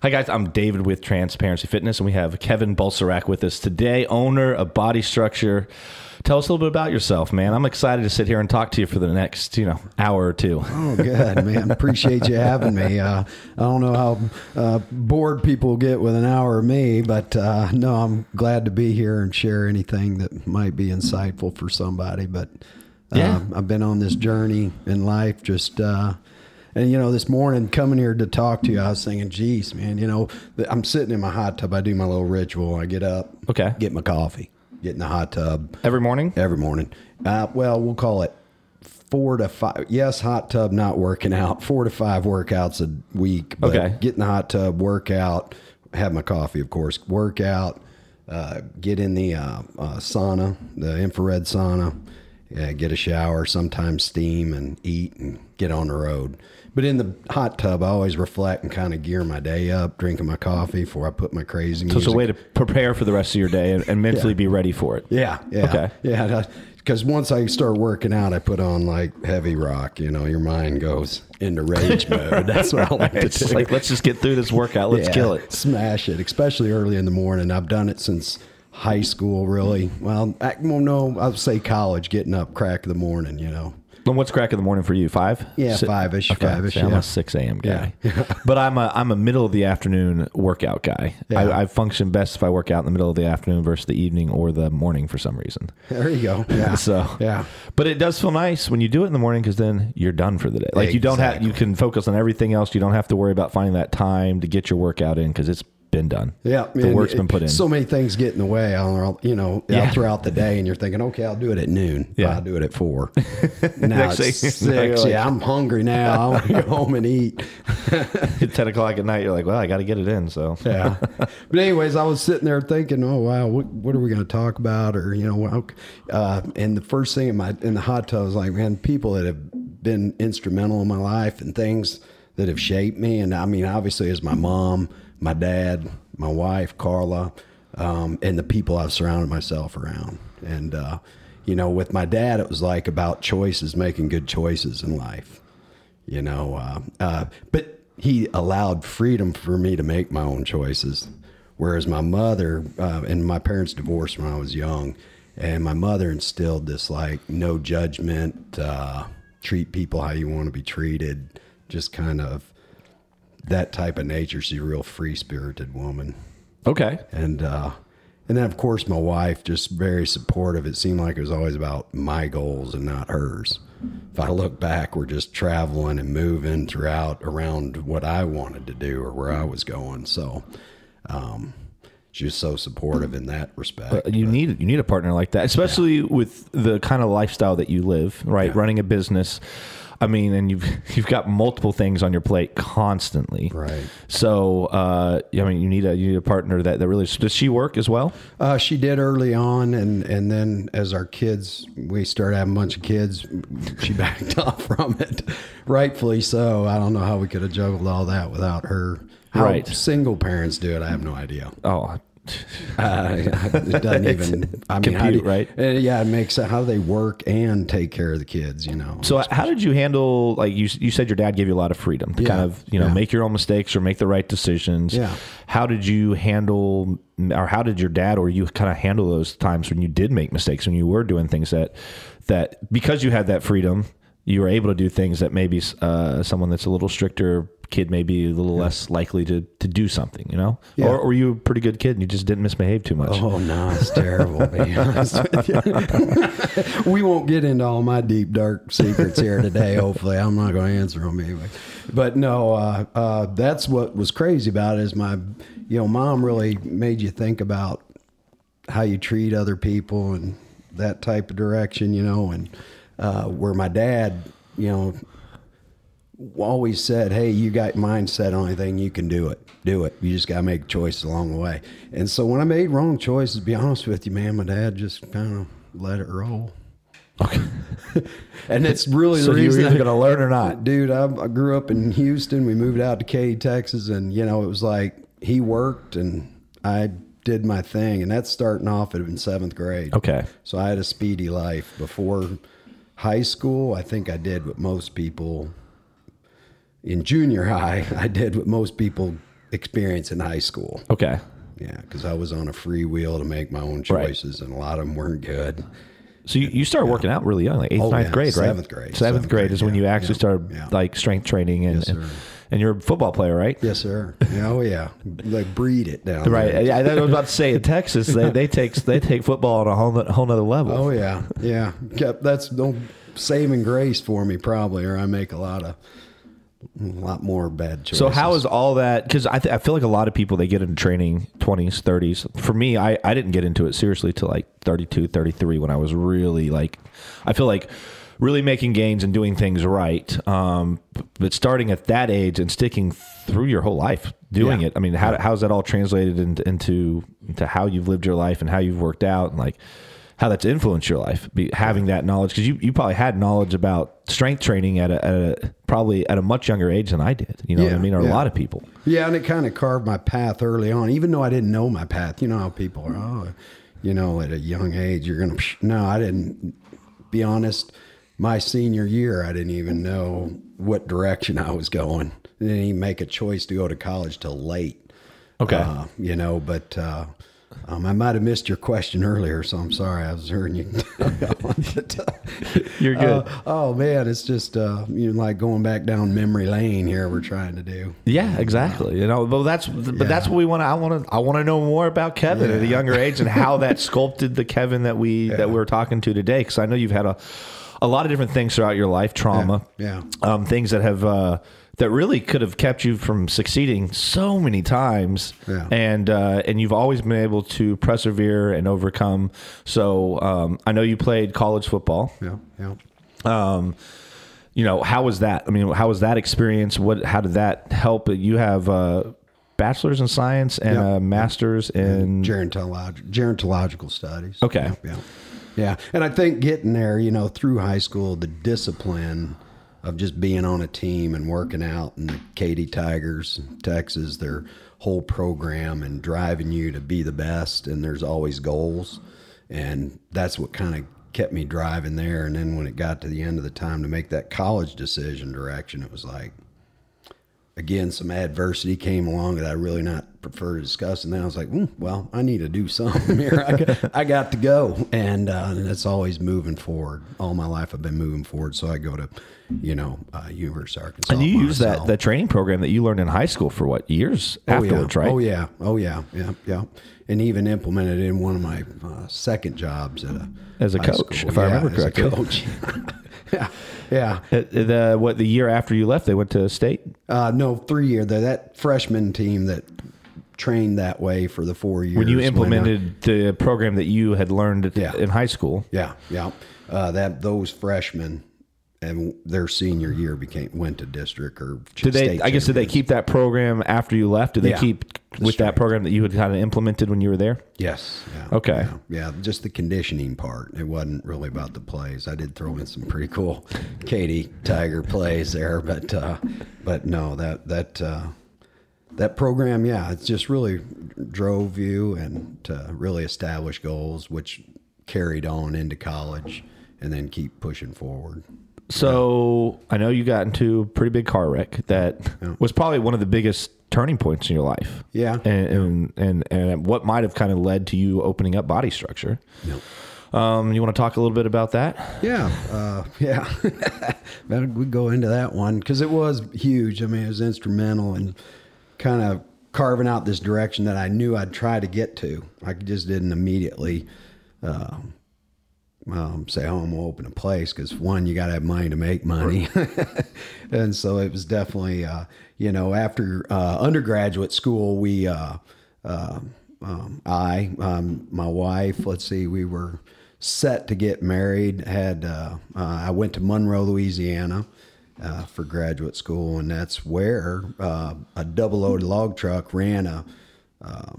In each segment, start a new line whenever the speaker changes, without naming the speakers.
Hi guys, I'm David with Transparency Fitness, and we have Kevin Bulserac with us today, owner of Body Structure. Tell us a little bit about yourself, man. I'm excited to sit here and talk to you for the next, you know, hour or two.
Oh, good, man. Appreciate you having me. Uh, I don't know how uh, bored people get with an hour of me, but uh, no, I'm glad to be here and share anything that might be insightful for somebody. But
Yeah.
um, I've been on this journey in life, just. And you know, this morning coming here to talk to you, I was thinking, "Geez, man, you know, I'm sitting in my hot tub. I do my little ritual. I get up,
Okay.
get my coffee, get in the hot tub,
Every morning?
every morning. Uh, well, we'll call it four to five. Yes, hot tub, not working out. Four to five workouts a week. But
Okay.
Get in the hot tub, workout, have my coffee, of course, workout, uh, get in the uh, uh, sauna, the infrared sauna, yeah, get a shower, sometimes steam and eat and get on the road. But in the hot tub, I always reflect and kind of gear my day up, drinking my coffee before I put my crazy
So
music.
it's a way to prepare for the rest of your day and, and mentally be ready for it.
Yeah, yeah,
Okay.
yeah. Because once I start working out, I put on like heavy rock. You know, your mind goes into rage mode. That's what I like to
It's
do.
like, let's just get through this workout. Let's
Yeah,
kill it.
smash it, especially early in the morning. I've done it since high school. Really, well, I, well, no, I'd say college. Getting up crack of the morning. You know,
What's crack in the morning for you? Five?
Yeah,
Si-
five-ish,
Okay,
five-ish,
see, I'm
yeah.
a six a.m. guy,
Yeah.
but I'm a I'm a middle of the afternoon workout guy.
Yeah.
I, I function best if I work out in the middle of the afternoon versus the evening or the morning for some reason.
there you go. Yeah,
So
yeah.
but it does feel nice when you do it in the morning because then you're done for the day. Like you don't have you can focus on everything else. You don't have to worry about finding that time to get your workout in because it's been done.
Yeah,
the
and
work's
it-
been put in.
So many things get in the way, I'll- you know,
Yeah.
out throughout the day, and you're thinking, okay, I'll do it at noon.
Yeah.
I'll do it at four. now
Next
it's six.
like-
yeah, I'm hungry now. I want to go home and eat.
At ten o'clock at night, you're like, well, I got to get it in. So
Yeah. but anyways, I was sitting there thinking, oh wow, what, what are we going to talk about? Or you know, uh, and the first thing in my in the hot tub was like, man, people that have been instrumental in my life and things that have shaped me. And I mean, obviously, as my mom, my dad, my wife, Carla, um, and the people I've surrounded myself around. And uh, you know, with my dad, it was like about choices, making good choices in life you know uh, uh, but he allowed freedom for me to make my own choices whereas my mother uh, and my parents divorced when i was young and my mother instilled this like no judgment uh, treat people how you want to be treated just kind of that type of nature she's a real free spirited woman
okay,
and uh, and then of course my wife just very supportive. It seemed like it was always about my goals and not hers. If I look back, we're just traveling and moving throughout around what I wanted to do or where I was going. So um, she was so supportive in that respect.
you need you need a partner like that, especially with the kind of lifestyle that you live. Right, running a business. I mean, and you've you've got multiple things on your plate constantly.
Right.
So, uh, I mean, you need a you need a partner that, that really does she work as well?
Uh, she did early on, and and then as our kids, we started having a bunch of kids. She backed off from it, rightfully so. I don't know how we could have juggled all that without her. How
Right.
single parents do it, I have no idea.
Oh,
Uh, it doesn't even. I mean, how do
right?
uh, yeah, it makes how they work and take care of the kids. You know.
So how did you handle like you you said your dad gave you a lot of freedom to
Yeah,
kind of you know
yeah.
make your own mistakes or make the right decisions.
Yeah.
How did you handle or how did your dad or you kind of handle those times when you did make mistakes when you were doing things that that because you had that freedom you were able to do things that maybe uh, someone that's a little stricter kid may be a little less likely to, to do something, you know?
Yeah.
Or, or were you a pretty good kid and you just didn't misbehave too much?
Oh no, it's terrible. Be honest with you. we won't get into all my deep dark secrets here today. Hopefully, I'm not going to answer them anyway. But no, uh, uh, that's what was crazy about it is my, you know, mom really made you think about how you treat other people and that type of direction, you know, and uh, where my dad, you know, always said, "Hey, you got mindset on anything, you can do it. Do it. You just got to make choices along the way." And so when I made wrong choices, to be honest with you, man, my dad just kind of let it roll.
Okay.
And it's really
so
the reason,
either going to learn or not.
dude. I, I grew up in Houston. We moved out to Katy, Texas, and you know it was like he worked and I did my thing, and that's starting off in seventh grade.
Okay.
So I had a speedy life before high school. I think I did what most people in junior high. I did what most people experience in high school.
Okay.
Yeah, because I was on a free wheel to make my own choices, and a lot of them weren't good.
So you, you started working out really young, like eighth,
Oh,
ninth
yeah.
grade, right?
Seventh grade.
Seventh,
Seventh
grade
grade,
is when you actually
yeah,
started
yeah.
like strength training and,
Yes,
and and you're a football player, right?
Yes, sir. Oh, yeah. Like breed it down.
Right.
there.
Yeah, I was about to say in Texas they, they take they take football on a whole whole nother level.
Oh yeah, yeah. That's no saving grace for me probably, or I make a lot of a lot more bad choices.
So how is all that? Because I, th- I feel like a lot of people they get into training twenties, thirties. For me, I, I didn't get into it seriously till like 32, 33 when I was really like, I feel like really making gains and doing things right. Um, but starting at that age and sticking through your whole life doing
Yeah.
it. I mean, how how's that all translated into, into into how you've lived your life and how you've worked out and like how that's influenced your life? Be, having that knowledge because you, you probably had knowledge about strength training at a, at a probably at a much younger age than I did. You know what I mean? Or a lot of people.
Yeah, and it kind of carved my path early on, even though I didn't know my path. You know how people are, oh, you know, at a young age, you're to, no, I didn't, be honest, my senior year, I didn't even know what direction I was going. I didn't even make a choice to go to college till late.
Okay.
Uh, you know, but uh, um, I might have missed your question earlier, so I'm sorry. I was hearing you.
You're good.
Uh, oh man, it's just uh, you know, like going back down memory lane here. We're trying to do.
Yeah, exactly. You know, but that's but that's what we want to. I want to. I want to know more about Kevin at a younger age and how that sculpted the Kevin that we that we're talking to today. Because I know you've had a a lot of different things throughout your life, trauma,
Yeah.
um, things that have uh, that really could have kept you from succeeding so many times,
Yeah.
and uh, and you've always been able to persevere and overcome. So um, I know you played college football.
Yeah, yeah.
Um, you know, how was that? I mean, how was that experience? What, how did that help? You have a bachelor's in science and
Yeah.
a master's in.
gerontolog- gerontological studies.
Okay.
Yeah, yeah. And I think getting there, you know, through high school, the discipline of just being on a team and working out, and the Katy Tigers, Texas, their whole program and driving you to be the best, and there's always goals, and that's what kind of kept me driving there. And then when it got to the end of the time to make that college decision direction, it was like again, some adversity came along that I really not prefer to discuss. And then I was like, "Hmm, well, I need to do something here. I got, I got to go. And, uh, and it's always moving forward. All my life I've been moving forward. So I go to, you know, uh, University of Arkansas.
and you use that, that training program that you learned in high school for what years
Oh,
afterwards,
yeah.
right?
Oh yeah, oh yeah, yeah, yeah, and even implemented in one of my uh, second jobs at a
As a coach,
school.
if I
Yeah,
remember
as a coach. yeah, yeah.
Uh, The, what, the year after you left, they went to state?
Uh, no, three year. That that freshman team that trained that way for the four years.
When you
went, uh,
implemented the program that you had learned
Yeah.
in high school.
yeah, yeah. Uh, that those freshmen and their senior year became went to district or
Did they? I guess did they keep that program after you left? Did they
Yeah.
keep with that program that you had kind of implemented when you were there?
Yes. Yeah,
Okay.
Yeah, yeah, just the conditioning part. It wasn't really about the plays. I did throw in some pretty cool Katy Tiger plays there, but uh, but no, that that uh, that program, yeah, it just really drove you and to really establish goals, which carried on into college, and then keep pushing forward.
So I know you got into a pretty big car wreck that was probably one of the biggest turning points in your life.
Yeah.
and and and, and what might have kind of led to you opening up body structure.
Yep.
Um, you want to talk a little bit about that?
Yeah, uh, yeah. We go into that one because it was huge. I mean, it was instrumental in kind of carving out this direction that I knew I'd try to get to. I just didn't immediately uh, um, say, "Oh, I'm gonna open a place," because one, you got to have money to make money, and so it was definitely, uh, you know, after uh, undergraduate school, we. Uh, uh, um, I, um, my wife, let's see, we were set to get married. Had uh, uh, I went to Monroe, Louisiana, uh, for graduate school, and that's where uh, a double-loaded log truck ran a uh,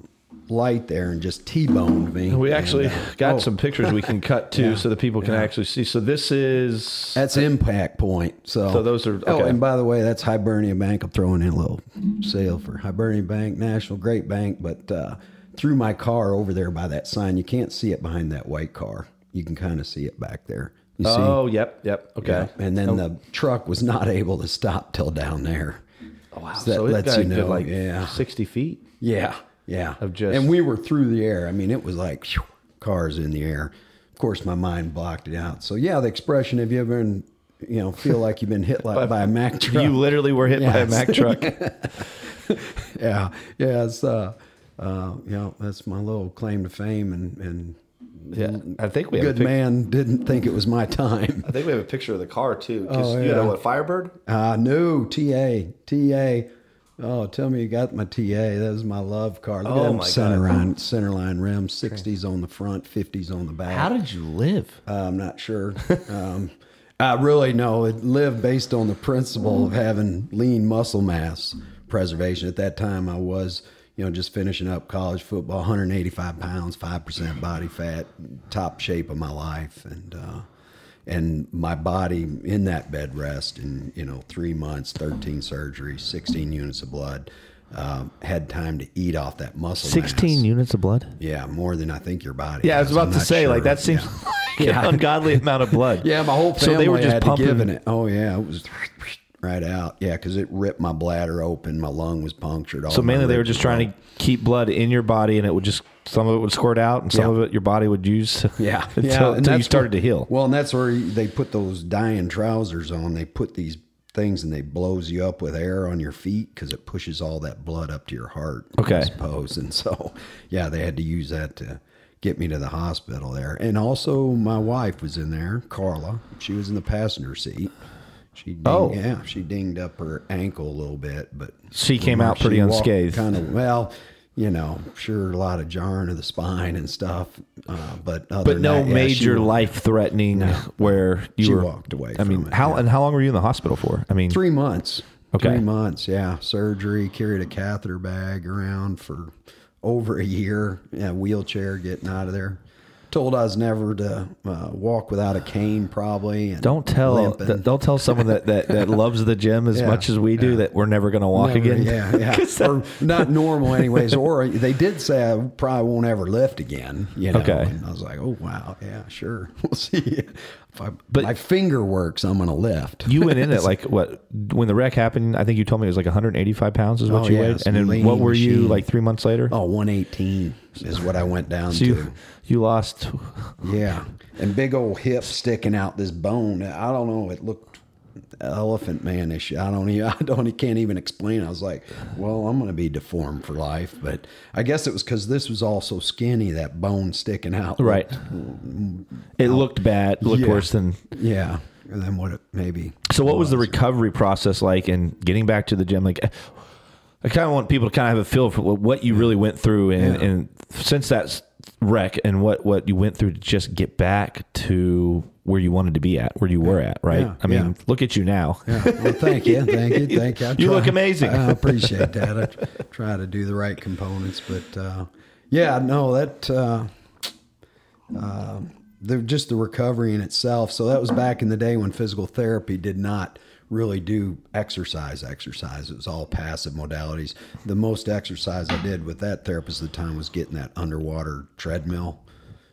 light there and just t-boned me.
We
And,
actually
uh,
got
oh,
some pictures we can cut to so that people can actually see. So this is
That's impact point. So,
So those are-
Oh, and by the way, that's Hibernia Bank. I'm throwing in a little sale for Hibernia Bank, National Great Bank. But uh, through my car over there by that sign, you can't see it behind that white car. You can kind of see it back there. You see?
Oh, yep, yep. Okay.
Yeah. And then the truck was not able to stop till down there.
Wow.
So that
So, it
lets
got
you know,
like
yeah.
60 feet.
Yeah, yeah.
Of just-
and we were through the air. I mean, it was like phew, cars in the air. Of course, my mind blocked it out. So yeah, the expression "Have you ever, been, you know, feel like you've been hit like by a Mack truck?"
You literally were hit by a
Yes.
Mack truck.
yeah, yeah. It's uh, uh, you know, that's my little claim to fame, and and
Yeah, I think we have a
good man didn't think it was my time.
I think we have a picture of the car too. 'cause
Oh,
you know
yeah.
what Firebird?
Uh, no, TA, TA. Oh, tell me you got my TA. That was my love car. Look
Oh,
at
my
center
God.
line, center line rims, 60s on the front, 50s on the back.
How did you live?
Uh, I'm not sure. um, I really know it lived based on the principle of having lean muscle mass preservation. At that time, I was, you know, just finishing up college football, 185 pounds, five percent body fat, top shape of my life, and uh, and my body in that bed rest in you know three months, 13 surgeries, 16 units of blood. Um, had time to eat off that muscle.
16
mass.
units of blood?
Yeah, more than I think your body.
Yeah, I was about
I'm
to
not
say, like,
sure.
that seems
Yeah.
like an ungodly amount of blood.
Yeah, my whole family
So they were just pumping.
giving it. Oh yeah, it was right out. Yeah, because it ripped my bladder open. My lung was punctured. All
So mainly they were just
were
trying to keep blood in your body and it would just, some of it would squirt out and some
Yeah.
of it your body would use.
Yeah,
until,
yeah,
until you started
where-
to heal.
Well, and that's where they put those dying trousers on. They put these things and they blows you up with air on your feet because it pushes all that blood up to your heart.
Okay.
I suppose. And so, yeah, they had to use that to get me to the hospital there. And also, my wife was in there, Carla. She was in the passenger seat. She dinged,
Oh.
yeah, she dinged up her ankle a little bit, but
She came out pretty unscathed.
Kind of well, you know, sure a lot of jarring of the spine and stuff, uh, but other
But no
that, yeah,
major life threatening where you
She
were
walked away
I mean,
it,
how
yeah.
and how long were you in the hospital for? I mean,
Three months.
Okay.
Three months, yeah. Surgery, carried a catheter bag around for over a year. Yeah, wheelchair getting out of there. Told I was never to uh, walk without a cane, probably. And
don't tell th- don't tell someone that, that, that loves the gym as
Yeah,
much as we do
yeah.
that we're never going to walk
Never,
again.
Yeah, yeah.
that-
or not normal, anyways. Or they did say I probably won't ever lift again. You know.
Okay.
And I was like, oh wow, yeah, sure. We'll see. If I,
But-
my finger works, I'm gonna lift.
you went in at like what when the wreck happened? I think you told me it was like 185 pounds is what
Oh,
you
yeah,
weighed, and then what were you like three months later?
Oh, 118 is what I went down
so
to.
you you lost.
Yeah, and big old hip sticking out this bone. I don't know. It looked elephant manish. I don't. Even, I don't. I can't even explain. I was like, well, I'm going to be deformed for life. But I guess it was because this was all so skinny. That bone sticking out.
Right. Mm-hmm. It looked bad. Looked
Yeah.
worse than.
Yeah. Than what? It maybe.
So what was the recovery process like and getting back to the gym? Like, I kind of want people to kind of have a feel for what- what you really went through, and,
Yeah.
and since that wreck and what what you went through to just get back to where you wanted to be at, where you were at, right?
Yeah,
I mean,
yeah.
look at you now.
Yeah. Well, thank you, thank you, thank you. I
You look amazing.
I appreciate that. I try to do the right components, but uh, yeah, no, that uh, uh, the just the recovery in itself. So that was back in the day when physical therapy did not really do exercise. Exercise. It was all passive modalities. The most exercise I did with that therapist at the time was getting that underwater treadmill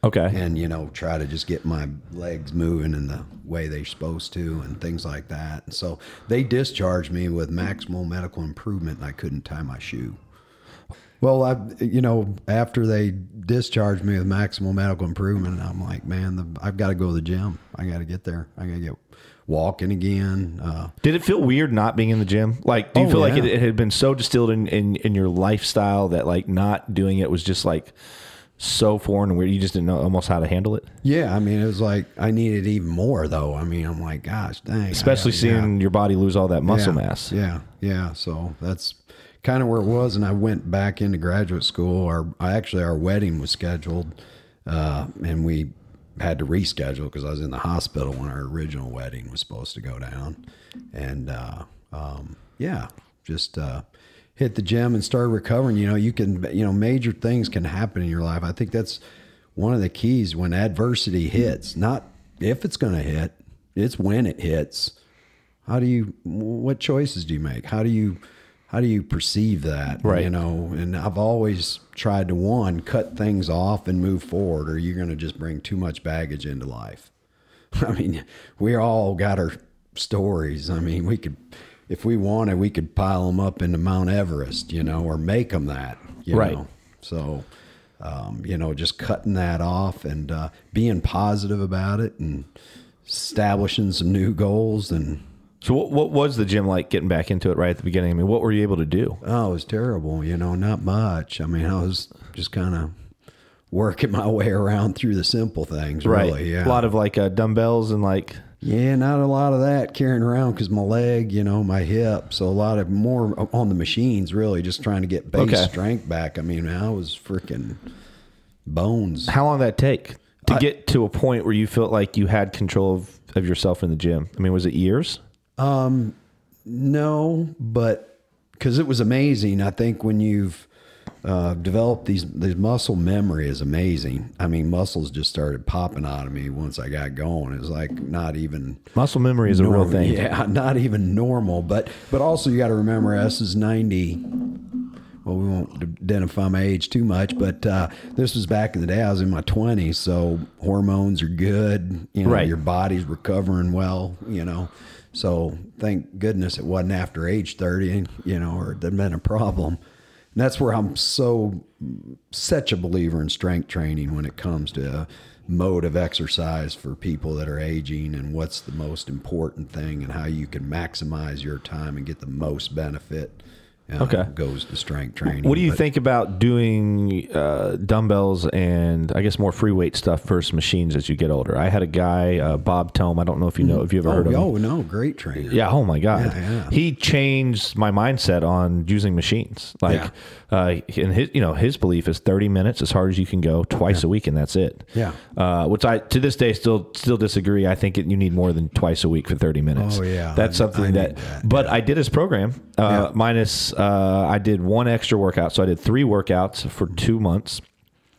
Okay.
and you know try to just get my legs moving in the way they're supposed to and things like that and so they discharged me with maximal medical improvement and i couldn't tie my shoe well i you know after they discharged me with maximal medical improvement i'm like man the, i've got to go to the gym i got to get there i got to get walking again uh,
Did it feel weird not being in the gym? Like, do you
Oh,
feel like it, it had been so distilled in, in, in your lifestyle that like not doing it was just like so foreign and weird? You just didn't know almost how to handle it?
yeah i mean it was like i needed even more though i mean i'm like gosh dang
Especially
gotta- yeah.
seeing your body lose all that muscle
yeah,
mass.
Yeah, yeah. So that's kind of where it was, and I went back into graduate school. Our I actually our wedding was scheduled, uh, and we had to reschedule because I was in the hospital when our original wedding was supposed to go down, and uh, um, yeah, just. Uh, hit the gym and started recovering. You know you can you know major things can happen in your life. I think that's one of the keys when adversity hits not if it's going to hit it's when it hits. How do you what choices do you make? How do you how do you perceive that
Right.
you know and i've always tried to one cut things off and move forward or you're going to just bring too much baggage into life i mean we all got our stories i mean we could if we wanted, we could pile them up into Mount Everest, you know, or make them that, you
Right.
know. So, um, you know, just cutting that off and uh, being positive about it and establishing some new goals and
So what, what was the gym like getting back into it right at the beginning? I mean, what were you able to do?
Oh, it was terrible. You know, not much. I mean, I was just kind of working my way around through the simple things. Really, yeah.
A lot of like uh, dumbbells and like
yeah, not a lot of that carrying around because my leg, you know, my hip. So a lot of more on the machines. Really, just trying to get base
Okay.
strength back. I mean, I was freaking bones.
how long did that take to get to a point where you felt like you had control of, of yourself in the gym? I mean, was it years?
No, but because it was amazing. I think when you've uh, developed these these muscle memory is amazing. I mean, muscles just started popping out of me once I got going. It was like not even
Muscle memory is a real thing.
Yeah, not even normal. But but also you got to remember, S is ninety. Well, we won't identify my age too much, but uh, this was back in the day. I was in my twenties, so hormones are good. You know,
Right.
your body's recovering well. You know, so thank goodness it wasn't after age thirty. You know, or there'd been a problem. And that's where I'm so such a believer in strength training when it comes to a mode of exercise for people that are aging and what's the most important thing and how you can maximize your time and get the most benefit. Uh,
Okay.
goes to strength training.
What do you
But-
think about doing uh, dumbbells and I guess more free weight stuff versus machines as you get older? I had a guy, uh, Bob Tome. I don't know if you know if you ever
Oh,
heard of him.
oh no, great trainer.
Yeah. Oh my God.
Yeah, yeah.
He changed my mindset on using machines. Like, uh, and his, you know, his belief is 30 minutes as hard as you can go twice a week, and that's it.
Yeah.
Uh, which I to this day still still disagree. I think it, you need more than twice a week for 30 minutes.
Oh, yeah.
That's something that,
that,
But I did his program. Uh,
Yeah.
Minus, uh, I did one extra workout, so I did three workouts for two months.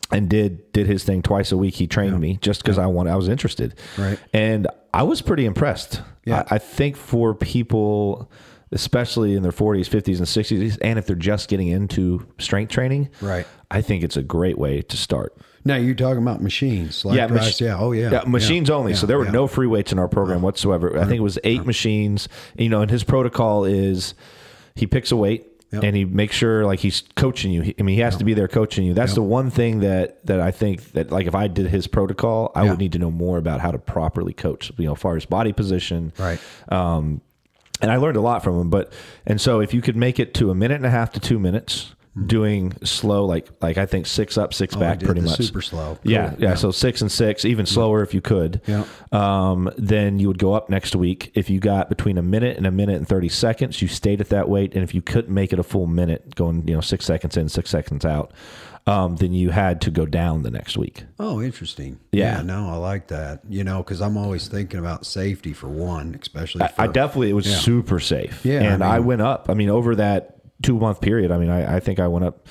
And did did his thing twice a week. He trained me just because I wanted. I was interested,
Right.
and I was pretty impressed.
Yeah.
I, I think for people, especially in their 40s, 50s, and 60s, and if they're just getting into strength training,
Right.
I think it's a great way to start.
Now you're talking about machines, like
Yeah,
yeah,
mach-
yeah, oh yeah,
machines
Yeah.
only. so there were
yeah.
no free weights in our program whatsoever. I think it was eight machines. You know, and his protocol is he picks a weight.
Yep.
And he makes sure like he's coaching you. He- I mean, he has to be there coaching you. That's the one thing that that I think that like if I did his protocol, I would need to know more about how to properly coach. You know, as far as body position,
Right.
um, and I learned a lot from him. But and so if you could make it to a minute and a half to two minutes, doing slow, like like I think six up, six.
Oh, I
back, pretty much
super slow.
Yeah,
Cool.
yeah, So six and six, even slower if you could.
Yeah.
Um, then you would go up next week. If you got between a minute and a minute and thirty seconds, you stayed at that weight. And if you couldn't make it a full minute, going you know six seconds in, six seconds out, um, then you had to go down the next week.
Oh, interesting.
Yeah.
no, I like that. You know, because I'm always thinking about safety for one, especially.
I,
For,
I definitely it was
Yeah.
super safe.
Yeah,
and I,
mean-
went up. I mean, over that two month period, I mean, I, I think I went up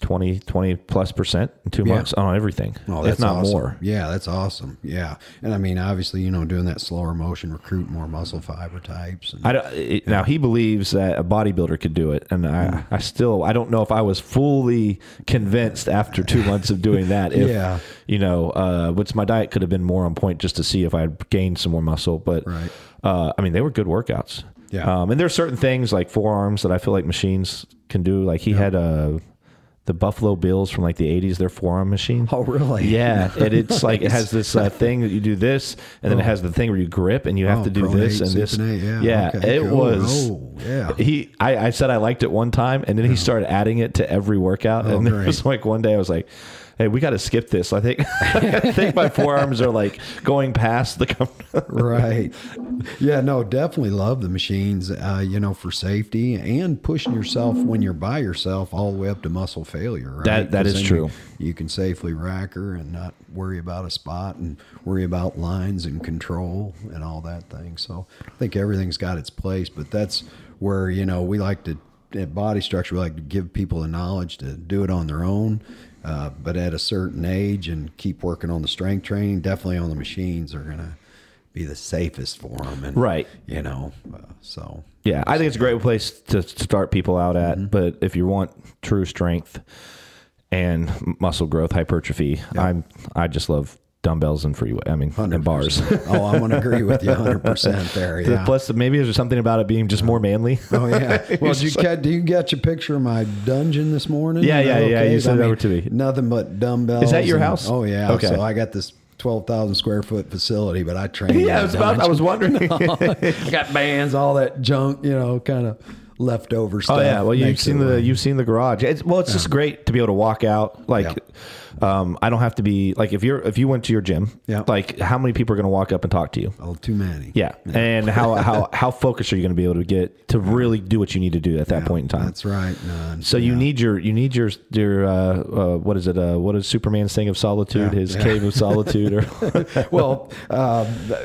20, 20 plus percent in two
Yeah.
months on everything,
Oh,
if
that's
not
awesome.
more.
Yeah, that's awesome. Yeah, and I mean, obviously, you know, doing that slower motion, recruit more muscle fiber types. And,
I don't, it, Now he believes that a bodybuilder could do it, and
Mm.
I, I still I don't know if I was fully convinced after two months of doing that. If,
Yeah.
you know, uh, which my diet could have been more on point just to see if I had gained some more muscle. But
Right.
uh, I mean, they were good workouts.
Yeah.
Um, and there's certain things like forearms that I feel like machines can do. Like he had uh, the Buffalo Bills from like the 80s, their forearm machine.
oh, really?
Yeah, and it's like it has this uh, thing that you do this, and then it has the thing where you grip, and you have
Oh,
to do this
pronate,
and this.
supinate, yeah, okay,
it
cool.
was.
Oh, yeah.
He, I, I said I liked it one time, and then he started adding it to every workout,
Oh,
and there was like one day I was like. Hey, we got to skip this. I think I think my forearms are like going past the.
right. Yeah, no, definitely love the machines, uh, you know, for safety and pushing yourself when you're by yourself all the way up to muscle failure. Right?
That- that is true.
You, you can safely rack her and not worry about a spot and worry about lines and control and all that thing. So I think everything's got its place, but that's where, you know, we like to, at body structure, we like to give people the knowledge to do it on their own. Uh, but at a certain age and keep working on the strength training, definitely on the machines are going to be the safest for them. And,
Right.
You know, uh, so
Yeah, I think it's a great place to start people out at.
Mm-hmm.
But if you want true strength and muscle growth, hypertrophy, I'm I just love dumbbells and free. I mean, and bars.
oh, I'm to agree with you 100 percent there. Yeah.
Plus, maybe there's something about it being just more manly.
Oh yeah. Well, you get, do you get your picture of my dungeon this morning?
Yeah, yeah, yeah. You sent it over to me.
Nothing but dumbbells.
Is that your
and-
house?
Oh yeah.
Okay.
So I got this 12,000 square foot facility, but I train.
yeah, I was about. I was wondering.
I got bands, all that junk, you know, kind of leftover stuff.
Oh yeah, well you've seen the
work.
you've seen the garage. It's, well, it's just great to be able to walk out. Like, um, I don't have to be like if you're if you went to your gym.
Yeah.
Like, how many people are going to walk up and talk to you?
Oh, too many.
Yeah, and how how how focused are you going to be able to get to really do what you need to do at that point in time?
That's right. None.
So you need your you need your your uh, uh, what is it? Uh, what is Superman's thing of solitude?
Yeah,
His
yeah.
cave of solitude or
well, uh,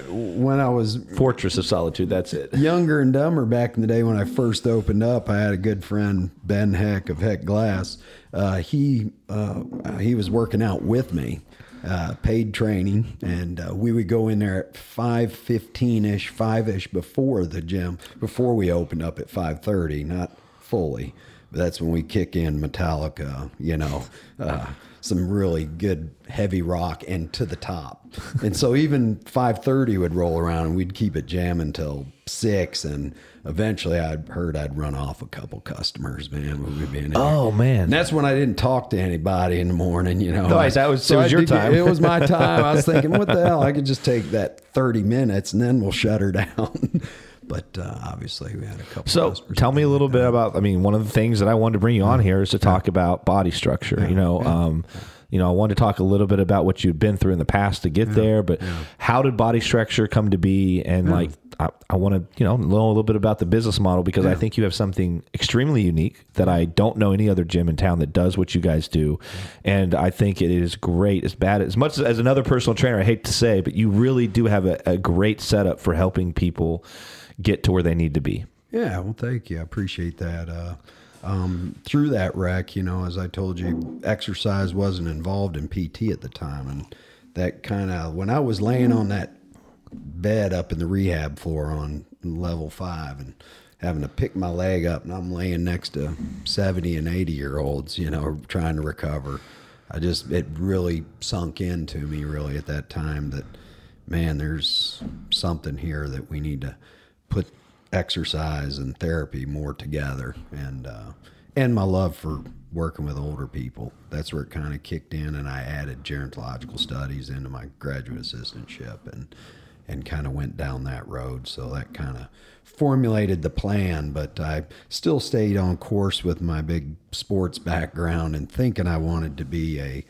when I was
fortress of solitude? That's it.
younger and dumber back in the day when I first opened up, I had a good friend Ben Heck of Heck Glass. Uh, he uh, he was working out with me, uh, paid training, and uh, we would go in there at five fifteen ish, five ish before the gym, before we opened up at five thirty, not fully. But that's when we kick in Metallica, you know. Uh, some really good heavy rock and to the top. And so even 5:30 would roll around and we'd keep it jamming till 6 and eventually I'd heard I'd run off a couple customers, man. We'd be in there.
Oh man,
And that's when I didn't talk to anybody in the morning, you know.
Nice, that was- so it was
I
your time.
It was my time. I was thinking, what the hell? I could just take that 30 minutes and then we'll shut her down. but uh, obviously, we had a couple.
So tell me a little bit about. I mean, one of the things that I wanted to bring you on here is to talk about body structure. You know, um, you know, I wanted to talk a little bit about what you've been through in the past to get there. But how did body structure come to be? And like, I, I want to you know know a little bit about the business model because I think you have something extremely unique that I don't know any other gym in town that does what you guys do. And I think it is great. As bad as much as, as another personal trainer, I hate to say, but you really do have a, a great setup for helping people get to where they need to be.
Yeah, well, thank you. I appreciate that. Uh, um, through that wreck, you know, as I told you, exercise wasn't involved in PT at the time, and that kind of when I was laying on that bed up in the rehab floor on level five and having to pick my leg up, and I'm laying next to seventy and eighty year olds, you know, trying to recover. I just it really sunk into me really at that time that man, there's something here that we need to put exercise and therapy more together. And uh, and my love for working with older people. That's where it kind of kicked in and I added gerontological studies into my graduate assistantship and and kind of went down that road. So that kind of formulated the plan but I still stayed on course with my big sports background and thinking I wanted to be a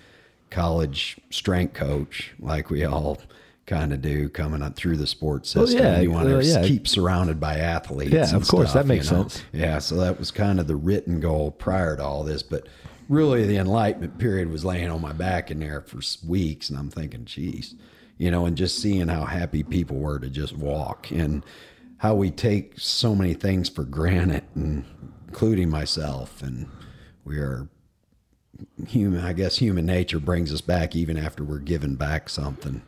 college strength coach like we all kind of do coming up through the sports system.
yeah,
you want to
uh, yeah.
keep surrounded by athletes.
Yeah, of course,
stuff,
that makes
you know?
sense.
Yeah, so that was kind of the written goal prior to all this, but really the enlightenment period was laying on my back in there for weeks, and I'm thinking, geez, you know, and just seeing how happy people were to just walk and how we take so many things for granted, and including myself, and we are human i guess human nature brings us back even after we're given back something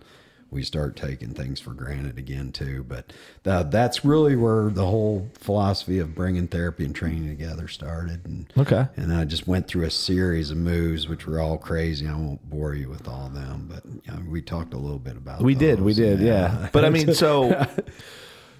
we start taking things for granted again too but that, that's really where the whole philosophy of bringing therapy and training together started and
Okay.
and i just went through a series of moves which were all crazy i won't bore you with all them but you know, we talked a little bit about it.
We did, we
those.
did, yeah. But I mean, so,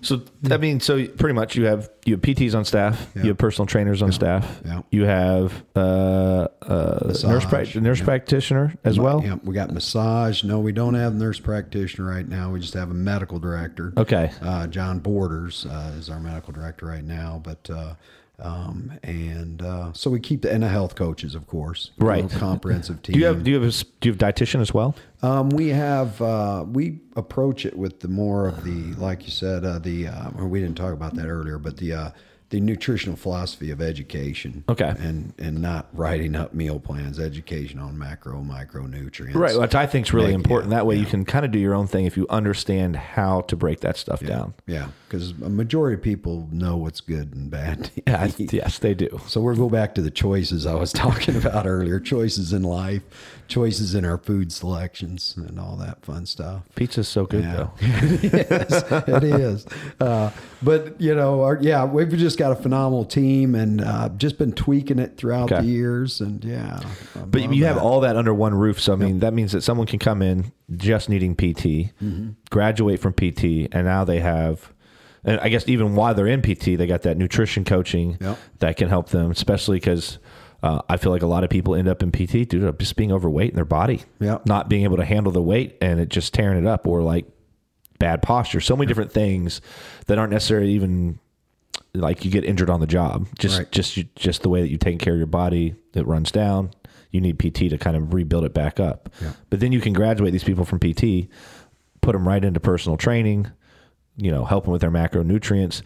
so I mean, so pretty much you have you have PTs on staff, you have personal trainers on staff,
yeah.
you have uh, uh, nurse prac- nurse practitioner as well.
yeah, we got massage. No, we don't have nurse practitioner right now. We just have a medical director.
Okay.
Uh, John Borders uh, is our medical director right now, but uh, um, and uh, so we keep the and the health coaches, of course,
Right.
comprehensive team.
Do you have do you have a, do you have dietitian as well?
Um, we have uh, we approach it with the more of the like you said uh, the uh, we didn't talk about that earlier, but the uh, the nutritional philosophy of education.
Okay.
and and not writing up meal plans, education on macro micronutrients.
Right, which I think is really important.
yeah,
that way, you can kind of do your own thing if you understand how to break that stuff down.
Yeah, because a majority of people know what's good and bad.
Yeah, yes, they do.
So we'll go back to the choices I was talking about earlier choices in life, choices in our food selections, and all that fun stuff.
Pizza's so good
Yeah.
though.
yes, it is. Uh, but, you know, our, yeah, we've just got a phenomenal team and uh, just been tweaking it throughout
Okay.
the years. And yeah, I
But you have all that under one roof. So I mean, that means that someone can come in just needing PT,
Mm-hmm.
graduate from PT, and now they have. And I guess even while they're in PT, they got that nutrition coaching
Yep.
that can help them, especially because uh, I feel like a lot of people end up in PT due to just being overweight in their body,
Yep.
not being able to handle the weight and it just tearing it up, or like bad posture. So many different things that aren't necessarily even like you get injured on the job. Just
Right.
just just the way that you take care of your body, it runs down. You need PT to kind of rebuild it back up.
Yeah.
But then you can graduate these people from PT, put them right into personal training, you know, help them with their macronutrients,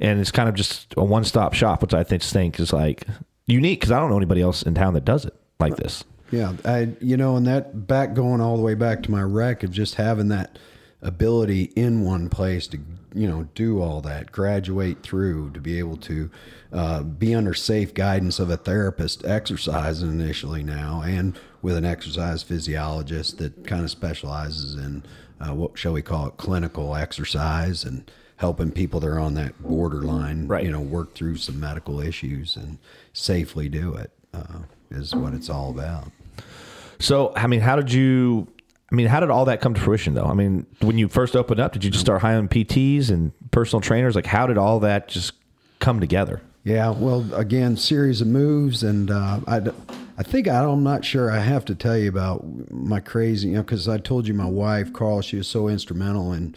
and it's kind of just a one-stop shop, which I think think is like unique because I don't know anybody else in town that does it like this.
Yeah, I you know, and that back going all the way back to my wreck of just having that ability in one place to you know do all that, graduate through to be able to uh, be under safe guidance of a therapist, exercising initially now, and with an exercise physiologist that kind of specializes in uh, what shall we call it, clinical exercise and helping people that are on that borderline,
Right.
you know, work through some medical issues and safely do it. Uh, is what it's all about.
So, I mean, how did you? I mean, how did all that come to fruition, though? I mean, when you first opened up, did you just start hiring PTs and personal trainers? Like, how did all that just come together?
Yeah, well, again, series of moves, and uh, I, I think I, I'm not sure. I have to tell you about my crazy, you know, because I told you my wife Carla, she was so instrumental in,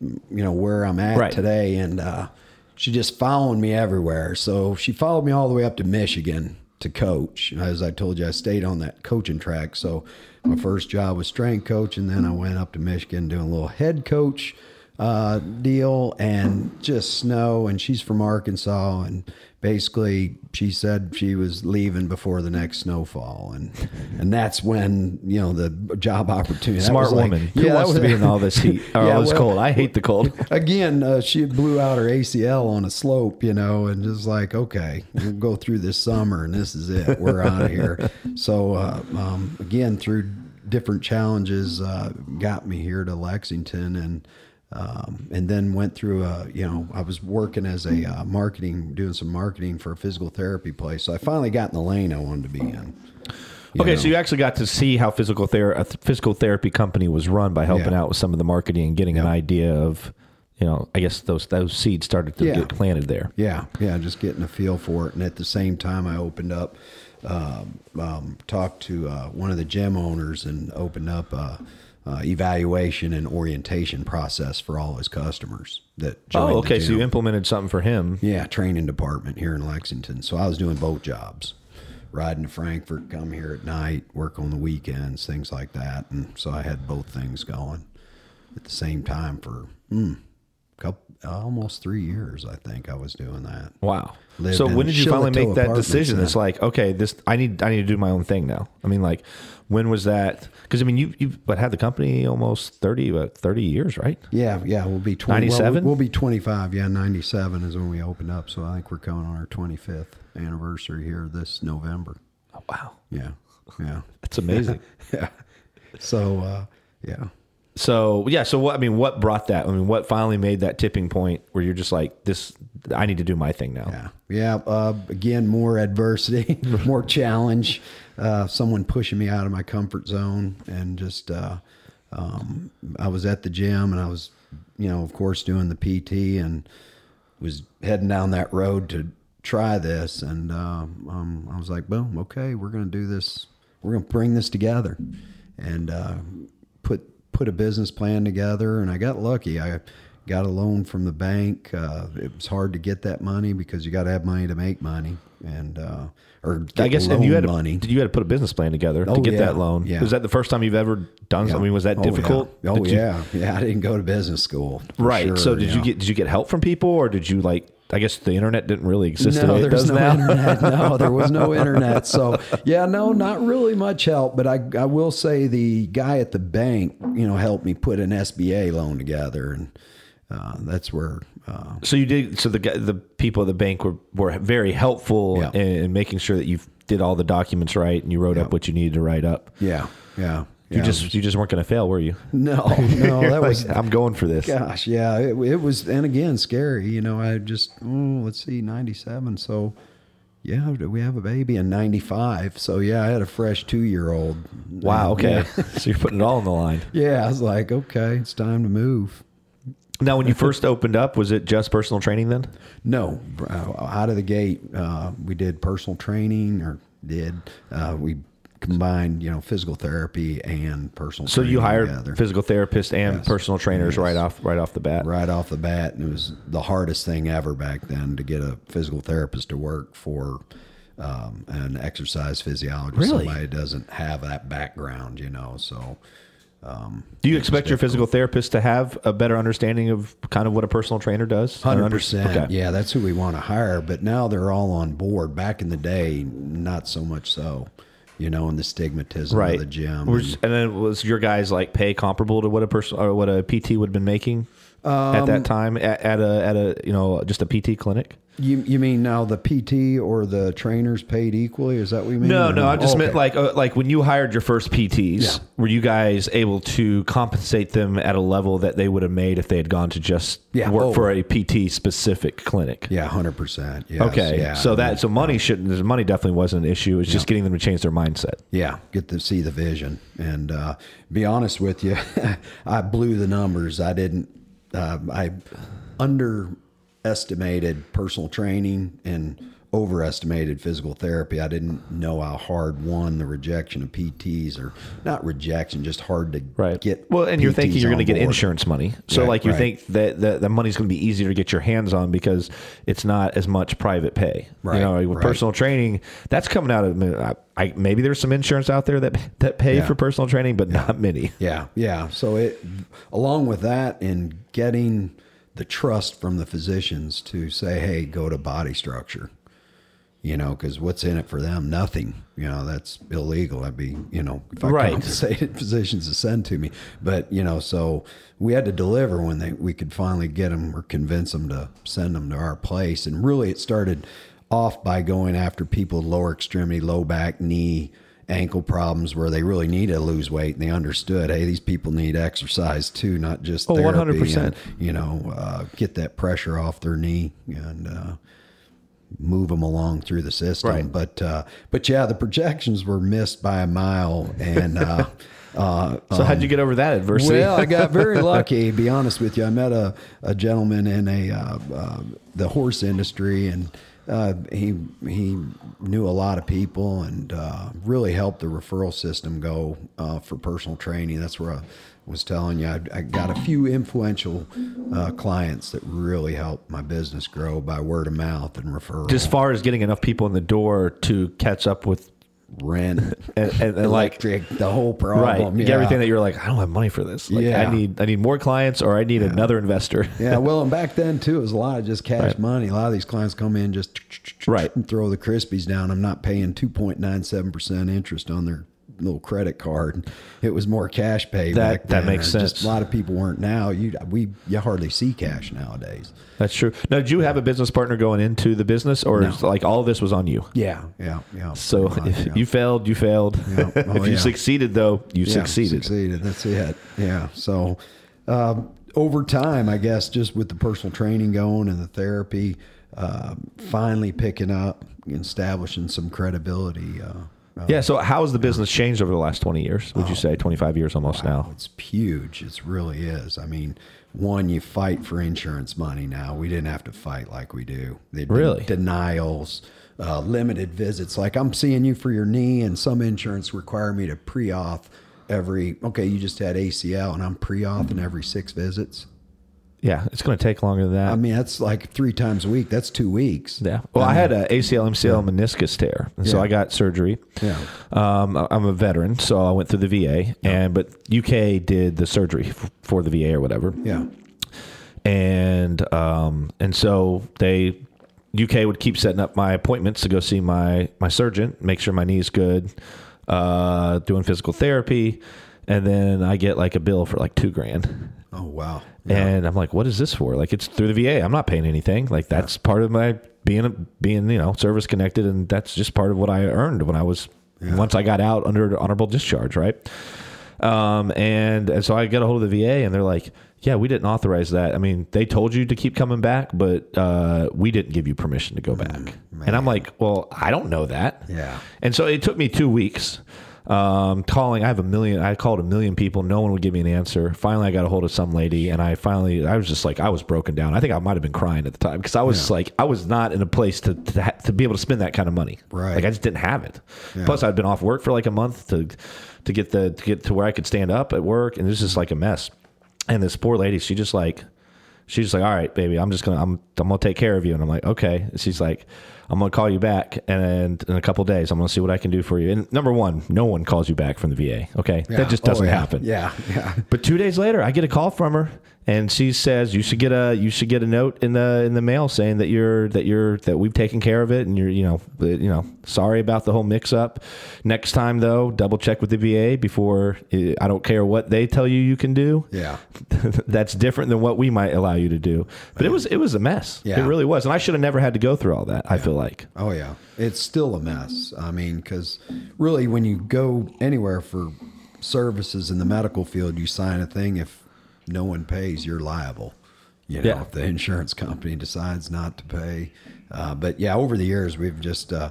you know, where I'm at
Right.
today, and uh, she just followed me everywhere. So she followed me all the way up to Michigan to coach. As I told you, I stayed on that coaching track. So my first job was strength coach, and then I went up to Michigan doing a little head coach uh, deal and just snow. And she's from Arkansas, and basically she said she was leaving before the next snowfall, and and that's when you know the job opportunity.
Smart
was like-
woman. Who
yeah,
wants to
was-
be in all this heat or
Yeah,
all this
well-
cold? I hate the cold.
Again, uh, she blew out her ACL on a slope, you know, and just like, okay, we'll go through this summer, and this is it. We're out of here. So, uh, um, again, through different challenges, uh, got me here to Lexington, and um, and then went through a, you know, I was working as a uh, marketing, doing some marketing for a physical therapy place. So I finally got in the lane I wanted to be in.
Okay,
know.
so you actually got to see how physical therapy, a th- physical therapy company was run by helping
Yeah.
out with some of the marketing and getting an idea of, you know, I guess those those seeds started to
Yeah.
get planted there.
Yeah, yeah, just getting a feel for it. And at the same time, I opened up, um, um, talked to uh, one of the gym owners and opened up a, uh, evaluation and orientation process for all his customers that joined.
Oh, okay. So you implemented something for him.
Yeah, training department here in Lexington. So I was doing both jobs, riding to Frankfort, come here at night, work on the weekends, things like that. And so I had both things going at the same time for hmm, couple, almost three years. I think I was doing that.
Wow.
Lived
so when did you finally make that decision? It's like, okay, this I need I need to do my own thing now. I mean, like, when was that? Because I mean, you you've but had the company almost thirty what, thirty years, right?
Yeah, yeah, we'll be 20, well,
97?
we'll be 25. Yeah, 97 is when we opened up. So I think we're coming on our 25th anniversary here this November.
Oh, wow,
Yeah, yeah,
that's amazing.
yeah. So, uh, yeah.
So yeah, so what I mean, what brought that? I mean, what finally made that tipping point where you're just like, this, I need to do my thing now.
Yeah, yeah. Uh, again, more adversity, more challenge. Uh, someone pushing me out of my comfort zone, and just uh, um, I was at the gym, and I was, you know, of course, doing the PT, and was heading down that road to try this, and uh, um, I was like, boom, okay, we're to do this. We're to bring this together, and uh, put put a business plan together. And I got lucky. I got a loan from the bank. Uh, it was hard to get that money because you got to have money to make money, and uh, or get
I guess, and you had
money.
did you had to put a business plan together to
Oh,
get
yeah.
that loan?
Yeah.
Was that the first time you've ever done? something? I mean, was that
Oh,
difficult?
Yeah. Oh
Did you-
yeah, yeah. I didn't go to business school.
right.
sure,
so did you
know.
get did you get help from people, or did you like? I guess the internet didn't really exist
no, there's no
now.
internet. No, there was no internet. So yeah, no, not really much help. But I, I will say the guy at the bank, you know, helped me put an SBA loan together, and uh, that's where. Uh,
So you did. So the guy- the people at the bank were were very helpful
Yeah.
in, in making sure that you did all the documents right and you wrote up what you needed to write up.
yeah, yeah,
You
Yeah.
just you just weren't going to fail, were you?
no, no, that was
I'm going for this.
Gosh, yeah, it, it was, and again, scary. You know, I just, oh, let's see, 97. So, yeah, we have a baby in 95. So, yeah, I had a fresh two year old.
Wow. Okay. so you're putting it all on the line.
Yeah, I was like, okay, it's time to move.
Now, when you first opened up, was it just personal training then?
No, uh, out of the gate, uh, we did personal training, or did uh, we combined, you know, physical therapy and personal.
So you hired
together.
physical therapists and
Yes.
personal trainers
Yes.
right off right off the bat.
right off the bat, and it was the hardest thing ever back then to get a physical therapist to work for um, an exercise physiologist.
Really?
Somebody doesn't have that background, you know. So
Do you expect your physical therapist to have a better understanding of kind of what a personal trainer does?
Hundred percent,
Okay.
yeah, that's who we want to hire. But now they're all on board. Back in the day, not so much so. You know, and the stigmatism
Right.
of the gym. And
then was your guys like pay comparable to what a person or what a PT would have been making at
Um,
that time at, at a at a you know just a PT clinic?
You you mean now the PT or the trainers paid equally? Is that what you mean?
No,
Or
no. I just
Okay.
meant like uh, like when you hired your first PTs,
Yeah.
were you guys able to compensate them at a level that they would have made if they had gone to just
Yeah.
work
Oh.
for a PT specific clinic?
Yeah, hundred percent. Yes,
Okay,
yeah.
so that so money shouldn't money definitely wasn't an issue. It's just getting them to change their mindset.
Yeah, get to see the vision. And uh, be honest with you, I blew the numbers. I didn't. Uh, I underestimated personal training and overestimated physical therapy. I didn't know how hard one the rejection of PTs or not rejection, just hard to
Right.
get.
well, and you're thinking you're going to get insurance money. So
Right,
like you
right.
think that the, the money's going to be easier to get your hands on because it's not as much private pay.
Right,
You know, with
right.
personal training, that's coming out of I, I, maybe there's some insurance out there that that pay
Yeah.
for personal training, but not many.
Yeah, yeah. So it, along with that, and getting the trust from the physicians to say, "Hey, go to body structure," you know, because what's in it for them? Nothing. You know, that's illegal. I'd be, you know, if I
Right.
compensated physicians to send to me, but you know, so we had to deliver when they we could finally get them or convince them to send them to our place, and really, it started off by going after people with lower extremity, low back, knee ankle problems where they really need to lose weight and they understood hey these people need exercise too not just
Oh,
therapy
100%.
and, you know uh, get that pressure off their knee and uh, move them along through the system
Right.
but uh, but yeah the projections were missed by a mile and uh, uh,
So how'd you get over that adversity?
well, I got very lucky. To be honest with you, I met a, a gentleman in a uh, uh, the horse industry, and uh, he he knew a lot of people and uh, really helped the referral system go uh, for personal training. That's where I was telling you I, I got a few influential uh, clients that really helped my business grow by word of mouth and referral.
as far as getting enough people in the door to catch up with
rent,
and, and, and like
the whole problem.
get
yeah.
everything that you're like I don't have money for this. Like,
Yeah.
I need I need more clients or I need another investor.
Yeah, well, and back then too, it was a lot of just cash
Right.
money. A lot of these clients come in just
Right.
and throw the Krispies down. I'm not paying two point nine seven percent interest on their little credit card. It was more cash pay.
That- that makes
Or just
sense.
A lot of people weren't now. You we you hardly see cash nowadays.
That's true. Now, did you have a business partner going into the business, or is like all of this was on you?
Yeah, yeah, yeah.
So
much,
if
yeah.
you failed, you failed.
Yeah. Oh,
if you
yeah.
succeeded, though, you
Yeah,
succeeded.
Succeeded. That's it. Yeah. So um, over time, I guess, just with the personal training going and the therapy, um, finally picking up, and establishing some credibility. Uh, uh,
Yeah. So how has the business changed over the last twenty years? Would you say twenty five years almost now?
It's huge. It really is. I mean, one, you fight for insurance money now. We didn't have to fight like we do. They'd
Really?
denials, uh, limited visits. Like I'm seeing you for your knee, and some insurance require me to pre-auth every. Okay, you just had ACL, and I'm pre-authing every six visits.
Yeah, it's going to take longer than that.
I mean, that's like three times a week. That's two weeks.
yeah. Well, I had a ACL MCL meniscus tear, and so
Yeah.
I got surgery.
Yeah.
Um, I- I'm a veteran, so I went through the VA, and but UK did the surgery for the VA or whatever.
Yeah.
and um, and so they UK would keep setting up my appointments to go see my my surgeon, make sure my knee's good, uh, doing physical therapy, and then I get like a bill for like two grand.
Oh wow.
And I'm like, what is this for? Like, it's through the VA. I'm not paying anything. Like, that's part of my being a, being you know service connected, and that's just part of what I earned when I was once I got out under honorable discharge, right? Um, and, and so I get a hold of the VA, and they're like, "Yeah, we didn't authorize that. I mean, they told you to keep coming back, but uh, we didn't give you permission to go back." and I'm like, "Well, I don't know that."
Yeah.
And so it took me two weeks. Um, calling, I have a million. I called a million people. No one would give me an answer. Finally, I got a hold of some lady, and I finally, I was just like, I was broken down. I think I might have been crying at the time because I was like, I was not in a place to to, to be able to spend that kind of money.
Right.
Like I just didn't have it. Plus, I'd been off work for like a month to to get the to get to where I could stand up at work, and it was just like a mess. And this poor lady, she just like she's just like, all right, baby, I'm just gonna I'm I'm gonna take care of you. And I'm like, okay. And she's like, I'm gonna call you back, and in a couple days, I'm gonna see what I can do for you. And number one, no one calls you back from the VA. Okay,
Yeah.
that just
Oh,
doesn't
yeah.
happen.
Yeah. Yeah.
But two days later, I get a call from her, and she says you should get a you should get a note in the in the mail saying that you're that you're that we've taken care of it, and you're you know you know sorry about the whole mix up. Next time though, double check with the VA before. uh, I don't care what they tell you you can do.
Yeah.
That's different than what we might allow you to do. But it was it was a mess.
Yeah.
It really was, and I should have never had to go through all that. I feel like.
Oh yeah, it's still a mess. I mean, because really, when you go anywhere for services in the medical field, you sign a thing. If no one pays, you're liable. You know,
Yeah.
if the insurance company decides not to pay. Uh, but yeah, over the years, we've just uh,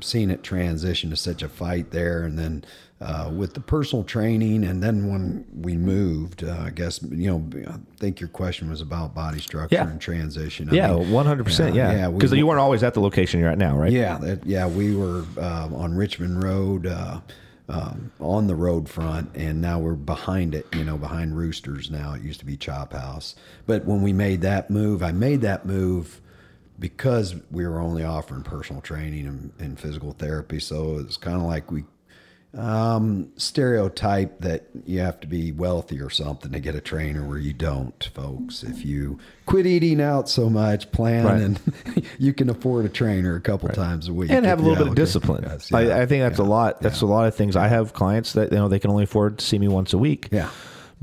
seen it transition to such a fight there, and then. Uh, with the personal training, and then when we moved, uh, I guess you know. I think your question was about body structure
Yeah.
and transition. I
Yeah,
mean,
one hundred percent. Yeah,
yeah, we-
because you weren't always at the location you're at now, right?
yeah, that, yeah, we were uh, on Richmond Road, uh, um, on the road front, and now we're behind it. You know, behind Roosters now. It used to be Chop House, but when we made that move, I made that move because we were only offering personal training and, and physical therapy. So it's kind of like we um, stereotype that you have to be wealthy or something to get a trainer where you don't, folks. If you quit eating out so much, plan
Right.
and you can afford a trainer a couple times a week
and have a little bit of discipline.
Yes,
I,
yeah,
I think that's a lot. That's a lot of things. I have clients that you know they can only afford to see me once a week.
Yeah.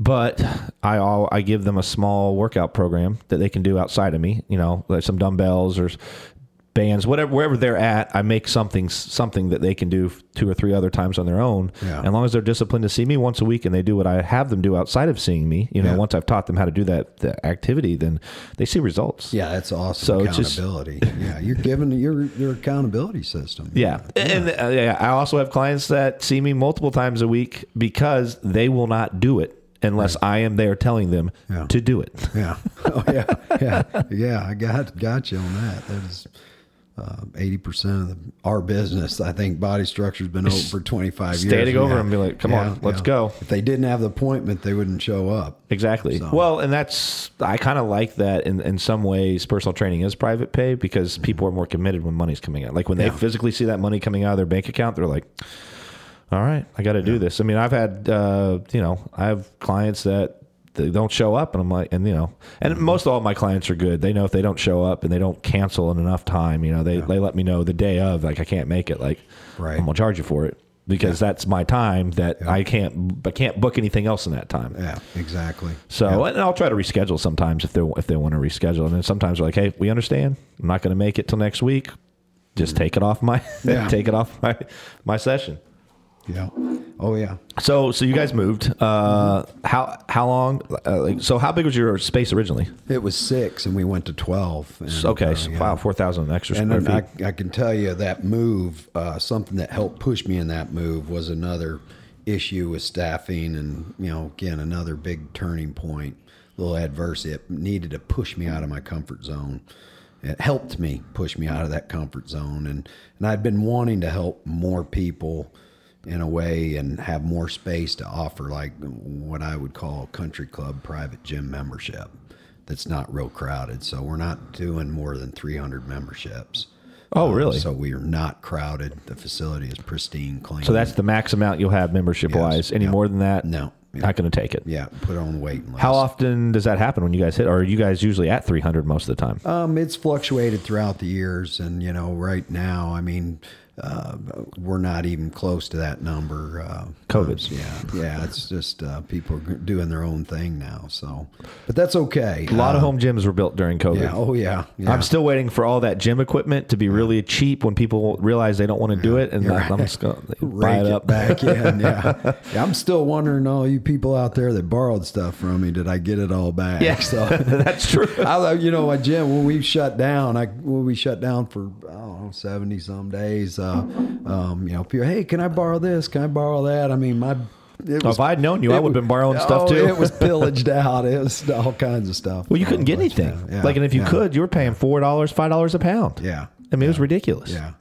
But I all I give them a small workout program that they can do outside of me. You know, like some dumbbells or bands, whatever wherever they're at. I make something something that they can do two or three other times on their own.
Yeah.
As long as they're disciplined to see me once a week and they do what I have them do outside of seeing me. You know,
Yeah.
once I've taught them how to do that the activity, then they see results.
Yeah, that's awesome
So it's just-
accountability. yeah, you're giving your your accountability system.
Yeah. And uh, yeah, I also have clients that see me multiple times a week because they will not do it unless I am there telling them
Yeah.
to do it.
Yeah. Oh yeah. Yeah. Yeah. I got got you on that. That is eighty percent of the, our business. I think body structure's been open for twenty five years.
Standing over
Yeah.
and be like, "Come on, let's
yeah.
go."
If they didn't have the appointment, they wouldn't show up.
Exactly.
So-
Well, and that's I kind of like that in in some ways. Personal training is private pay because people are more committed when money's coming out. Like when they
Mm-hmm. Yeah.
physically see that money coming out of their bank account, they're like, "All right, I got to do this." I mean, I've had uh, you know I have clients that they don't show up, and I'm like, and you know, and
Mm-hmm.
most all my clients are good. They know if they don't show up and they don't cancel in enough time, you know, they they let me know the day of, like I can't make it, like
Right.
I'm gonna charge you for it because that's my time that I can't I can't book anything else in that time.
Yeah. Exactly.
So, and I'll try to reschedule sometimes if they if they want to reschedule, and then sometimes they're like, "Hey, we understand. I'm not going to make it till next week. Just take it off my
Yeah.
take it off my my session."
Yeah. Oh yeah.
So, so you guys moved. Uh, how how long? Uh, like, so, how big was your space originally?
It was six, and we went to twelve. And,
Okay,
uh,
so,
yeah.
wow, four thousand extra
And
square
then
feet.
I, I can tell you that move, uh, something that helped push me in that move was another issue with staffing, and you know, again, another big turning point, A little adversity. It needed to push me out of my comfort zone. It helped me push me out of that comfort zone, and and I'd been wanting to help more people in a way and have more space to offer like what I would call a country club private gym membership that's not real crowded. So we're not doing more than 300 memberships.
Oh,
Um,
really?
So we are not crowded. The facility is pristine, clean.
So that's the max amount you'll have membership wise. Any
yeah.
more than that,
No.
not going to take it.
yeah. Put it on waiting list.
How often does that happen when you guys hit? Or are you guys usually at three hundred most of the time?
Um, it's fluctuated throughout the years, and you know, right now, I mean, uh, we're not even close to that number. Uh,
COVID.
yeah, yeah. It's just uh, people are doing their own thing now. So, but that's okay.
A lot of
Uh,
home gyms were built during COVID.
Yeah. Oh yeah. yeah.
I'm still waiting for all that gym equipment to be really cheap when people realize they don't want to do it, and
You're
I'm just going to
Rake
buy it up.
back in. Yeah. yeah. I'm still wondering, all you people out there that borrowed stuff from me, did I get it all back?
Yeah,
So
that's true.
I, you know, my gym when we shut down, I when we shut down for I don't know seventy some days. Uh, um, you know, people, hey, can I borrow this? Can I borrow that? I mean, my
Oh, if I'd known you, I would've been borrowing stuff,
oh,
too.
It was pillaged out. It was all kinds of stuff.
Well, you couldn't
Oh,
get anything.
yeah, yeah,
like, and if you
yeah,
could, you were paying four dollars, five dollars a pound.
yeah,
I mean, it was ridiculous.
yeah.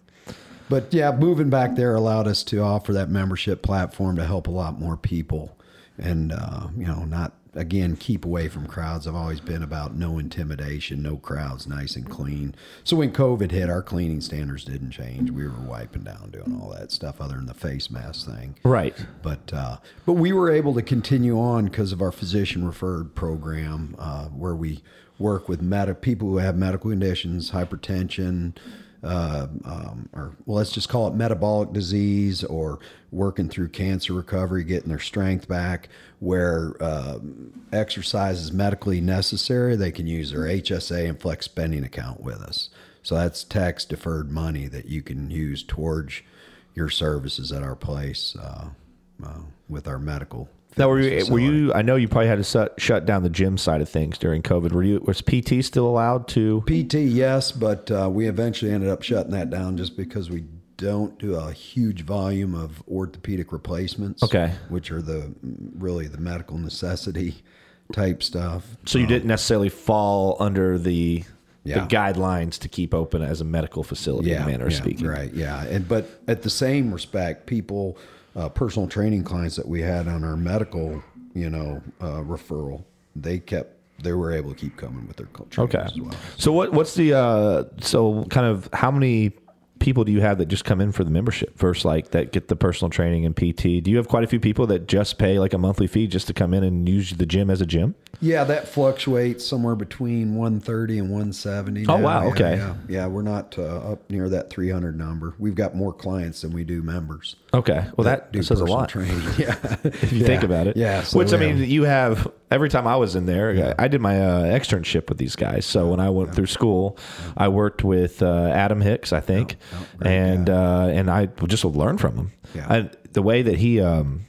But yeah, moving back there allowed us to offer that membership platform to help a lot more people, and uh, you know, not again keep away from crowds. I've always been about no intimidation, no crowds, nice and clean. So when COVID hit, our cleaning standards didn't change. We were wiping down, doing all that stuff, other than the face mask thing.
Right.
But uh, but we were able to continue on because of our physician referred program, uh, where we work with med- people who have medical conditions, hypertension, uh, um, or well, let's just call it metabolic disease, or working through cancer recovery, getting their strength back. Where uh, exercise is medically necessary, they can use their HSA and flex spending account with us. So that's tax deferred money that you can use towards your services at our place uh, uh, with our medical.
Now, were
fitness
you, were you? I know you probably had to shut, shut down the gym side of things during COVID. Were you? Was PT still allowed to?
PT? Yes, but uh, we eventually ended up shutting that down just because we don't do a huge volume of orthopedic replacements.
Okay.
which are the really the medical necessity type stuff.
So you didn't necessarily fall under the
Yeah.
the guidelines to keep open as a medical facility,
yeah,
manner of
yeah,
speaking.
Right. Yeah. And but at the same respect, people, uh, personal training clients that we had on our medical, you know, uh, referral, they kept they were able to keep coming with their trainings
Okay.
as well.
So what? What's the? uh So kind of how many people do you have that just come in for the membership versus like that get the personal training and PT? Do you have quite a few people that just pay like a monthly fee just to come in and use the gym as a gym?
Yeah, that fluctuates somewhere between 130 and 170.
Oh, wow,
Yeah,
okay.
Yeah, yeah, we're not uh, up near that 300 number. We've got more clients than we do members.
Okay. Well, that,
do
says a lot.
Training. Yeah,
if you think about it.
Yeah. so
Which I mean, you have every time I was in there, I did my uh, externship with these guys. So when I went through school, I worked with uh, Adam Hicks, I think, and uh, and I just learned from him.
Yeah.
I, the way that he. Um,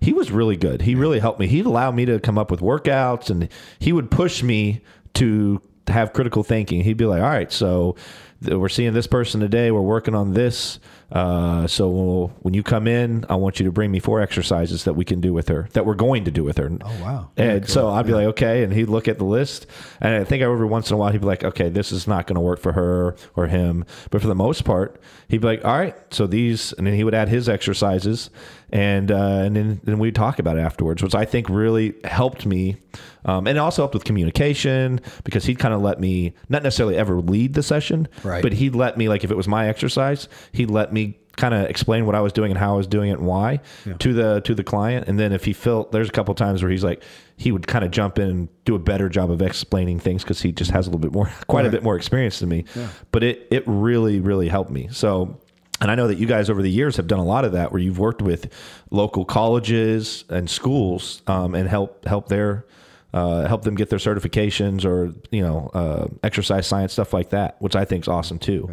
he was really good. He really helped me. He'd allow me to come up with workouts, and he would push me to have critical thinking. He'd be like, "All right, so we're seeing this person today. We're working on this. Uh, so when you come in, I want you to bring me four exercises that we can do with her, that we're going to do with her."
Oh, wow.
And so I'd be like, "Okay," and he'd look at the list, and I think every once in a while he'd be like, "Okay, this is not going to work for her or him," but for the most part, he'd be like, "All right, so these," and then he would add his exercises, and uh, and then then we'd talk about it afterwards, which I think really helped me, um, and it also helped with communication because he'd kind of let me not necessarily ever lead the session,
Right.
but he'd let me like if it was my exercise, he'd let me kind of explain what I was doing and how I was doing it and why to the to the client, and then if he felt there's a couple times where he's like he would kind of jump in and do a better job of explaining things because he just has a little bit more quite a bit more experience than me, but it it really really helped me. So. And I know that you guys over the years have done a lot of that, where you've worked with local colleges and schools um, and help help their uh, help them get their certifications or you know uh, exercise science stuff like that, which I think is awesome too.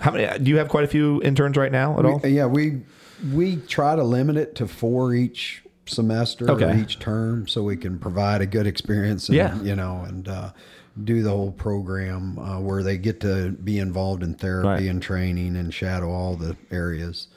How many? Do you have quite a few interns right now at all?
Yeah, we we try to limit it to four each semester
Okay.
or each term, so we can provide a good experience. And,
Yeah.
you know, and uh, do the whole program uh, where they get to be involved in therapy
Right.
and training and shadow all the areas.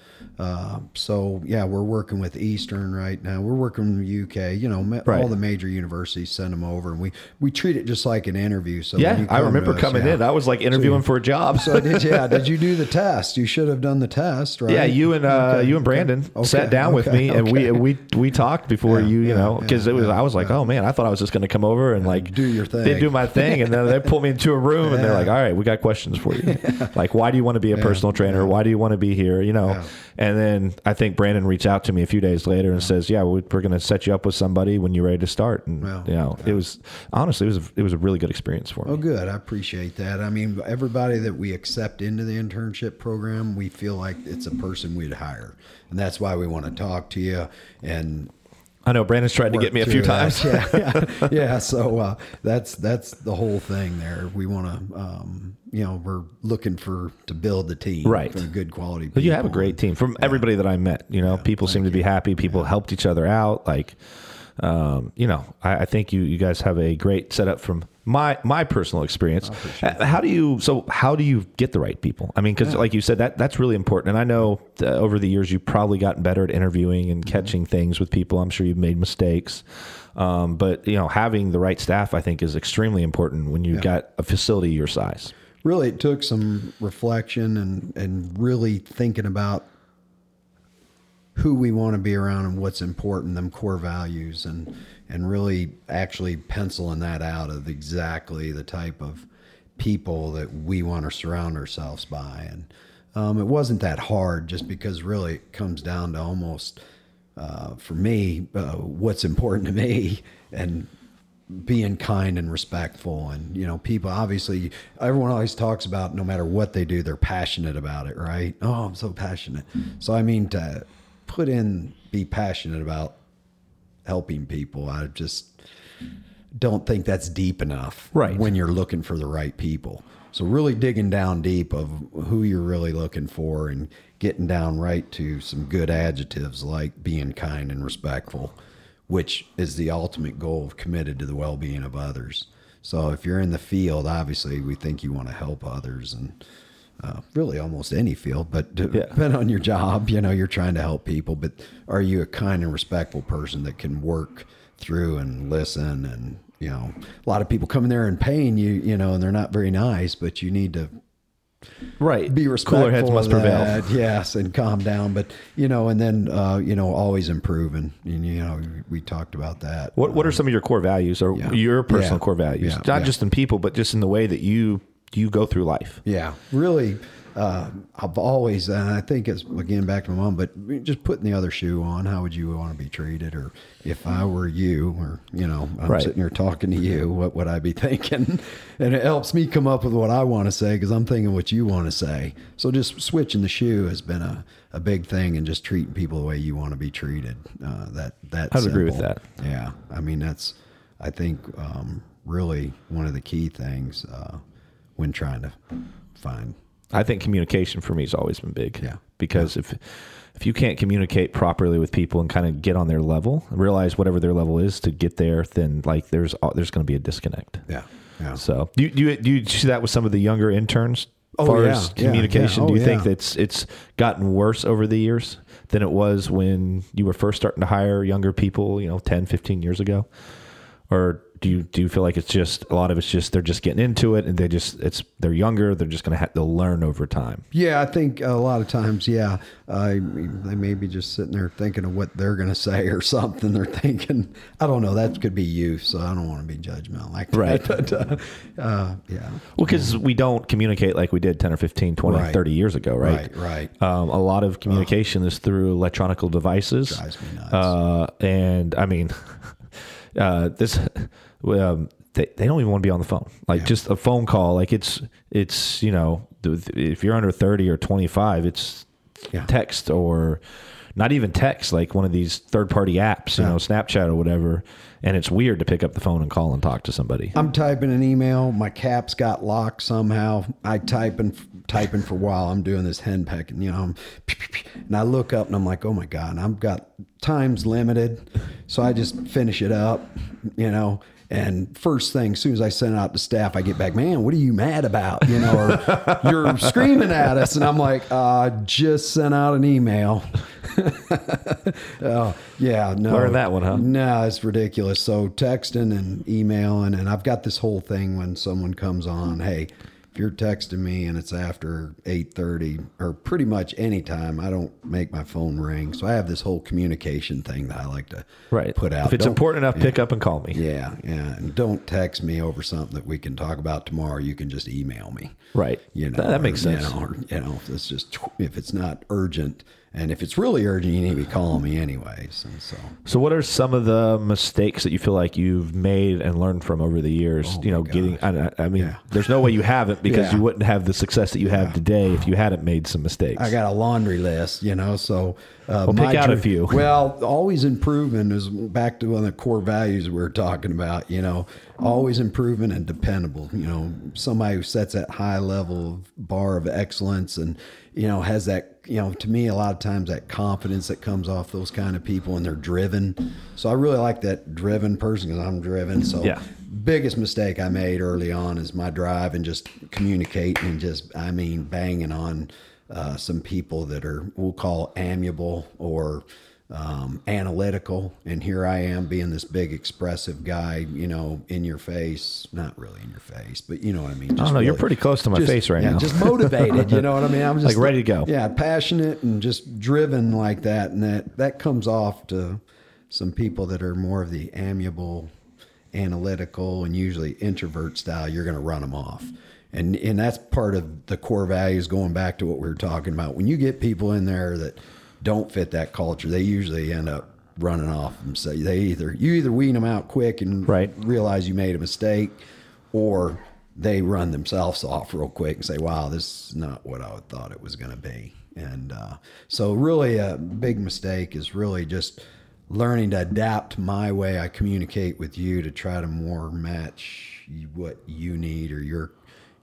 Uh, so yeah, we're working with Eastern right now. We're working with UK. You know,
Right.
all the major universities send them over, and we we treat it just like an interview. So
yeah, I remember
us,
coming
yeah.
in. I was like interviewing for a job.
So did yeah? Did you do the test? You should have done the test, right?
Yeah, you and uh,
Okay,
you and. Brandon
Okay,
sat down with
okay,
me, and we we we talked before
Yeah,
you, you
yeah,
know, because it was. I was like, oh man, I thought I was just going to come over and like
do your thing, they
do my thing, and then they pull me into a room, and they're like, all right, we got questions for you. Like, why do you want to be a personal trainer? Why do you want to be here? You know,
Yeah.
And then I think Brandon reached out to me a few days later and says, "Yeah, we- we're going to set you up with somebody when you're ready to start." And
Well,
you know, it was honestly it was a, it was a really good experience for oh, me.
Oh, good. I appreciate that. I mean, everybody that we accept into the internship program, we feel like it's a person we'd hire, and that's why we want to talk to you and
I know Brandon's tried to get me a few times.
Yeah, yeah, yeah. So uh, that's that's the whole thing there. We want to, um, you know, we're looking for to build the team,
Right.
For good quality.
But you have a great team from everybody that I met. You know, people seem to be happy. People helped each other out. Like, um, you know, I, I think you you guys have a great setup from my my personal experience. Uh, How do you so how do you get the right people? I mean, because like you said, that that's really important. And I know uh, over the years you've probably gotten better at interviewing and
Mm-hmm.
catching things with people. I'm sure you've made mistakes. Um, but you know, having the right staff, I think, is extremely important when you've got a facility your size.
really it took some reflection and and really thinking about who we want to be around and what's important them core values and and really actually penciling that out of exactly the type of people that we want to surround ourselves by. And um, it wasn't that hard just because really it comes down to almost uh, for me uh, what's important to me and being kind and respectful. And you know people obviously everyone always talks about no matter what they do they're passionate about it right? Oh i'm so passionate. So i mean to put in be passionate about helping people. I just don't think that's deep enough
Right.
when you're looking for the right people. So really digging down deep of who you're really looking for and getting down right to some good adjectives like being kind and respectful which is the ultimate goal of committed to the well-being of others. So if you're in the field obviously we think you want to help others and uh, really almost any field, but
Yeah.
depend on your job, you know, you're trying to help people, but are you a kind and respectful person that can work through and listen? And, you know, a lot of people come in there and paying you, you know, and they're not very nice, but you need to
Right.
be respectful.
Cooler heads must prevail.
Yes, and calm down. But you know, and then uh, you know, always improving. And, you know, we talked about that.
What What are some of your core values, or
Yeah.
your personal
Yeah.
core values?
Yeah.
Not just in people, but just in the way that you you go through life.
Yeah, really. Uh, I've always, and I think it's again back to my mom, but just putting the other shoe on. How would you want to be treated, or if I were you, or you know, I'm
Right.
sitting here talking to you, what would I be thinking? And it helps me come up with what I want to say because I'm thinking what you want to say. So just switching the shoe has been a, a big thing, and just treating people the way you want to be treated. Uh, that that
I agree with that.
Yeah, I mean that's I think um, really one of the key things uh, when trying to find
I think communication for me has always been big.
Yeah.
Because if if you can't communicate properly with people and kind of get on their level, realize whatever their level is to get there, then like there's there's going to be a disconnect.
yeah yeah
So do you, do you do you see that with some of the younger interns?
Oh,
As far
yeah,
as communication,
yeah.
do
Oh,
you think
yeah.
that's it's gotten worse over the years than it was when you were first starting to hire younger people, you know, 10, 15 years ago? Or do you do you feel like it's just a lot of it's just they're just getting into it and they just it's they're younger, they're just going to have they'll learn over time.
yeah i think a lot of times yeah uh, they may be just sitting there thinking of what they're going to say or something they're thinking i don't know that could be you so i don't want to be judgmental like that.
Right.
but, uh, uh, yeah
Well, because we don't communicate like we did 10 or 15, 20,
Right.
30 years ago, right?
right right
Um, a lot of communication is through electronical devices.
Drives me nuts.
Uh, and I mean, uh, this, um, they, they don't even want to be on the phone. Like just a phone call. Like it's, it's, you know, if you're under 30 or 25, it's
Yeah.
text or not even text, like one of these third party apps, you know, Snapchat or whatever. And it's weird to pick up the phone and call and talk to somebody.
I'm typing an email. My caps got locked somehow. I type and typing for a while. I'm doing this hen pecking, you know. I'm, and I look up and I'm like, oh my god! I've got times limited, so I just finish it up, you know. And first thing, as soon as I send out the staff, I get back, man, what are you mad about? You know, or you're screaming at us, and I'm like, uh, just sent out an email. oh yeah, no,
Learned that one, huh?
No, it's ridiculous. So texting and emailing, and I've got this whole thing when someone comes on, hey, if you're texting me and it's after eight thirty or pretty much any time, I don't make my phone ring. So I have this whole communication thing that I like to
Right.
put out.
If it's
Don't-
important enough, pick up and call me.
yeah, yeah, and don't text me over something that we can talk about tomorrow. You can just email me.
Right.
You know,
That- that makes
or,
sense.
You know, or, you know, if it's just if it's not urgent And if it's really urgent, you need to be calling me anyways. And so,
So, what are some of the mistakes that you feel like you've made and learned from over the years? you know, getting. I, I mean,
Yeah.
there's no way you haven't because
Yeah.
you wouldn't have the success that you have today if you hadn't made some mistakes.
I got a laundry list, you know. So, uh,
Well, pick out a few.
Well, always improving is back to one of the core values we were talking about. You know, always improving and dependable. You know, somebody who sets that high level of bar of excellence and you know has that. You know, to me, a lot of times that confidence that comes off those kind of people and they're driven. So I really like that driven person because I'm driven. So
Yeah.
biggest mistake I made early on is my drive and just communicating and just, I mean, banging on uh, some people that are, we'll call amiable or um, analytical. And here I am being this big, expressive guy, you know, in your face, not really in your face, but you know what I mean?
I don't know. You're pretty close to my
just-
face right
yeah,
now.
Just motivated, you know what I mean? I'm just
Like ready to go.
Yeah, passionate and just driven like that, and that that comes off to some people that are more of the amiable, analytical, and usually introvert style. You're going to run them off. And, and that's part of the core values going back to what we were talking about. When you get people in there that don't fit that culture, they usually end up running off and say they either you either wean them out quick and
Right.
realize you made a mistake, or they run themselves off real quick and say, "Wow, this is not what I thought it was going to be." And uh, so, really, a big mistake is really just learning to adapt my way I communicate with you to try to more match what you need or your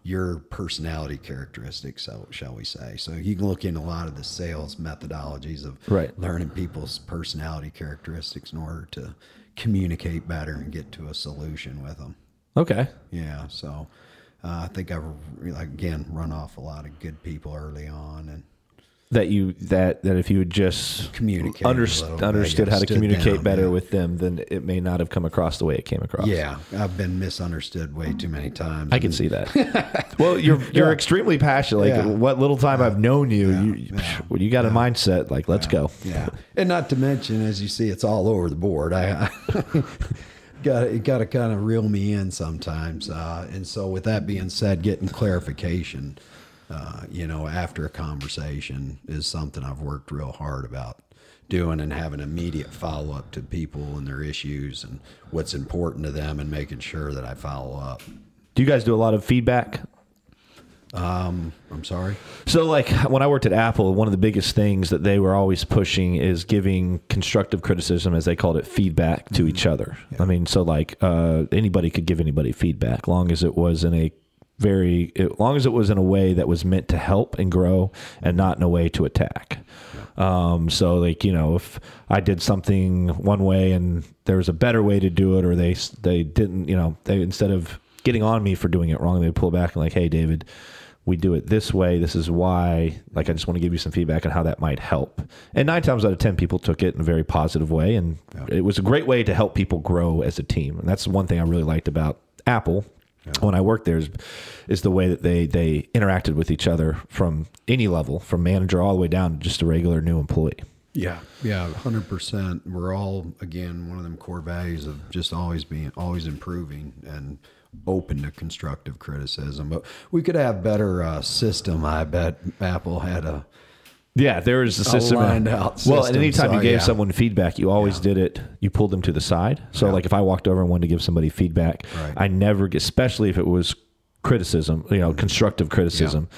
your personality characteristics, so shall we say. So you can look into a lot of the sales methodologies of
Right.
learning people's personality characteristics in order to communicate better and get to a solution with them.
okay.
Yeah, so uh, I think I've again run off a lot of good people early on, and
That you that that if you would just
Communicate
under, understood how to communicate
down,
better
yeah.
with them, then it may not have come across the way it came across.
yeah, I've been misunderstood way too many times.
I can see that. well, you're you're
Yeah.
extremely passionate. Like
Yeah.
what little time I've known you, you well, you got a mindset like let's go.
Yeah, and not to mention, as you see, it's all over the board. I, I got you got to kind of reel me in sometimes. Uh, and so, with that being said, getting clarification, uh, you know, after a conversation is something I've worked real hard about doing and having immediate follow up to people and their issues and what's important to them and making sure that I follow up.
Do you guys do a lot of feedback?
I'm sorry.
So, like when I worked at Apple, one of the biggest things that they were always pushing is giving constructive criticism, as they called it, feedback to each other. I mean, so like uh, anybody could give anybody feedback, long as it was in a very, as long as it was in a way that was meant to help and grow, and not in a way to attack. Um, so, like you know, if I did something one way and there was a better way to do it, or they they didn't, you know, they instead of getting on me for doing it wrong, they pull back and like, hey, David we do it this way. This is why. Like, I just want to give you some feedback on how that might help. And nine times out of 10, people took it in a very positive way. And it was a great way to help people grow as a team. And that's one thing I really liked about Apple when I worked there is, is the way that they, they interacted with each other from any level, from manager all the way down to just a regular new employee.
Yeah, yeah, hundred percent. We're all again one of them core values of just always being, always improving, and open to constructive criticism. But we could have better uh, system. I bet Apple had a
Yeah, there is a system.
lined out
well,
system,
anytime you
so,
gave
yeah.
someone feedback, you always did it. You pulled them to the side. So, like if I walked over and wanted to give somebody feedback,
Right.
I never, especially if it was criticism, you know, constructive criticism.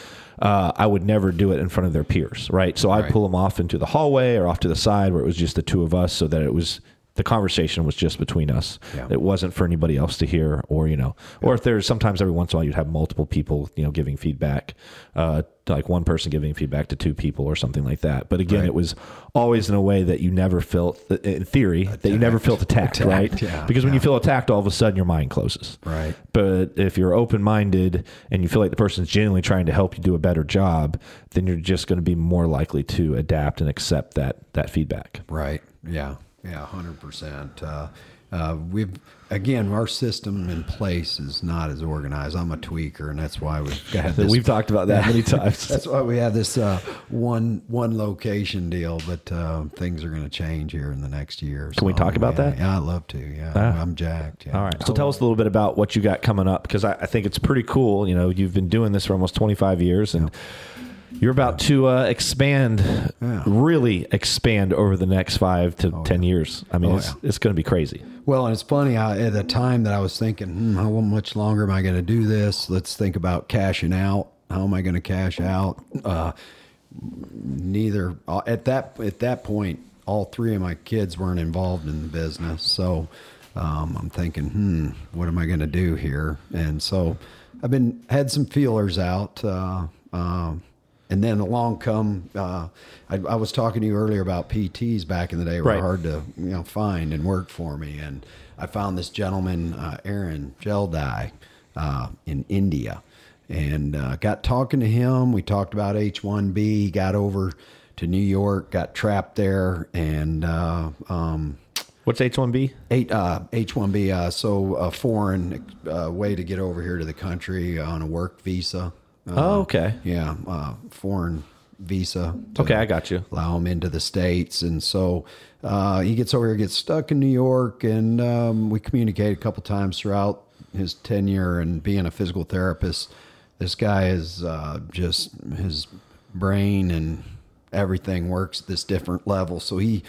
Uh, I would never do it in front of their peers, right? So I'd pull them off into the hallway or off to the side where it was just the two of us, so that it was the conversation was just between us.
Yeah.
It wasn't for anybody else to hear, or you know, or if there's sometimes every once in a while you'd have multiple people, you know, giving feedback, uh, like one person giving feedback to two people or something like that. But again,
Right.
it was always in a way that you never felt, in theory, that you never felt attacked,
Attacked,
right?
yeah,
because when you feel attacked, all of a sudden your mind closes.
Right.
But if you're open minded and you feel like the person's genuinely trying to help you do a better job, then you're just going to be more likely to adapt and accept that that feedback.
Right. Yeah. Yeah. Hundred percent. Uh, uh, we've again, our system in place is not as organized. I'm a tweaker, and that's why we've got this.
We've talked about that many times.
That's why we have this uh, one one location deal, but uh, things are going to change here in the next year.
Can we talk about
yeah,
that?
Yeah, I'd love to. Yeah,
Ah.
I'm jacked. Yeah.
All right. So tell us a little bit about what you got coming up because I, I think it's pretty cool. You know, you've been doing this for almost 25 years and You're about to uh, expand,
Yeah.
really expand over the next five to ten years. I mean,
Oh,
it's,
yeah.
it's going to be crazy.
Well, and it's funny. I, at the time that I was thinking, hmm, how much longer am I going to do this? Let's think about cashing out. How am I going to cash out? Uh, neither uh, at that at that point, all three of my kids weren't involved in the business. So um, I'm thinking, hmm, what am I going to do here? And so I've been had some feelers out. Uh, um and then along come, uh, I, I was talking to you earlier about PTs back in the day were
Right.
hard to you know find and work for me, and I found this gentleman, uh, Aaron Geldai, uh, in India, and uh, got talking to him. We talked about H one B. Got over to New York, got trapped there, and uh, um,
What's H one B?
Eight uh, H one B. Uh, so a foreign uh, way to get over here to the country on a work visa. Uh,
Oh, okay.
Yeah, uh, foreign visa.
Okay, I got you.
Allow him into the states, and so uh, he gets over here, gets stuck in New York, and um, we communicate a couple times throughout his tenure and being a physical therapist. This guy is uh, just his brain and everything works at this different level. So he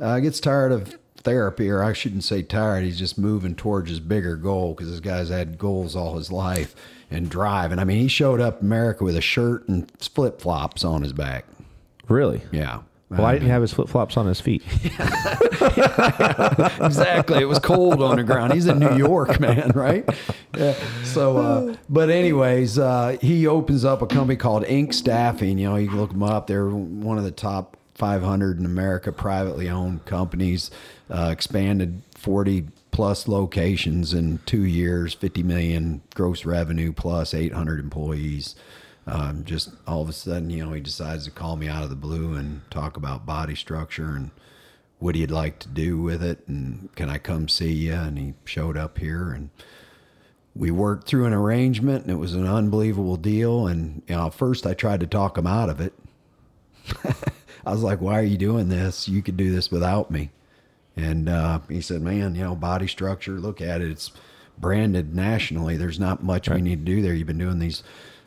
uh, gets tired of therapy, or I shouldn't say tired. He's just moving towards his bigger goal because this guy's had goals all his life and drive. And I mean, he showed up America with a shirt and flip flops on his back.
Really?
Yeah.
Why didn't he have his flip flops on his feet?
exactly. It was cold on the ground. He's in New York, man, right? Yeah. So, uh, but anyways, uh, he opens up a company called Ink Staffing. You know, you can look them up. They're one of the top 500 in America, privately owned companies. Uh, expanded 40 plus locations in two years, 50 million gross revenue plus 800 employees. Um, just all of a sudden, you know, he decides to call me out of the blue and talk about body structure and what he'd like to do with it and can I come see you? And he showed up here and we worked through an arrangement and it was an unbelievable deal. And you know, first I tried to talk him out of it. I was like, why are you doing this? You could do this without me. And uh, he said, man, you know, body structure, look at it. It's branded nationally. There's not much we need to do there. You've been doing these,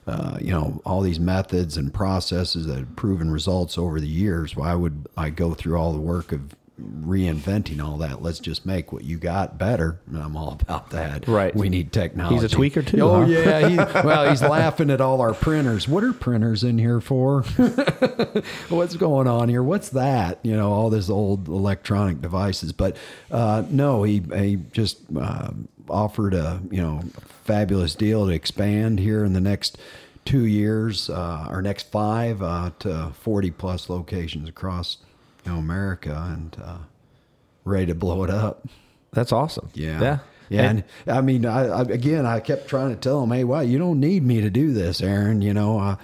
uh, you know, all these methods and processes that have proven results over the years. Why would I go through all the work of reinventing all that? Let's just make what you got better. And I'm all about that.
Right.
We need technology.
He's a tweaker too,
Oh,
huh?
yeah. He, well, he's laughing at all our printers. What are printers in here for? what's going on here? What's that? You know, all this old electronic devices. But uh, no, he he just uh, offered a you know fabulous deal to expand here in the next two years, uh, our next five uh, to forty plus locations across you know America, and uh, ready to blow it up.
That's awesome.
Yeah.
Yeah.
Yeah.
And-
And, I mean, I, I, again, I kept trying to tell him, hey, wow, you don't need me to do this, Aaron. You know, I,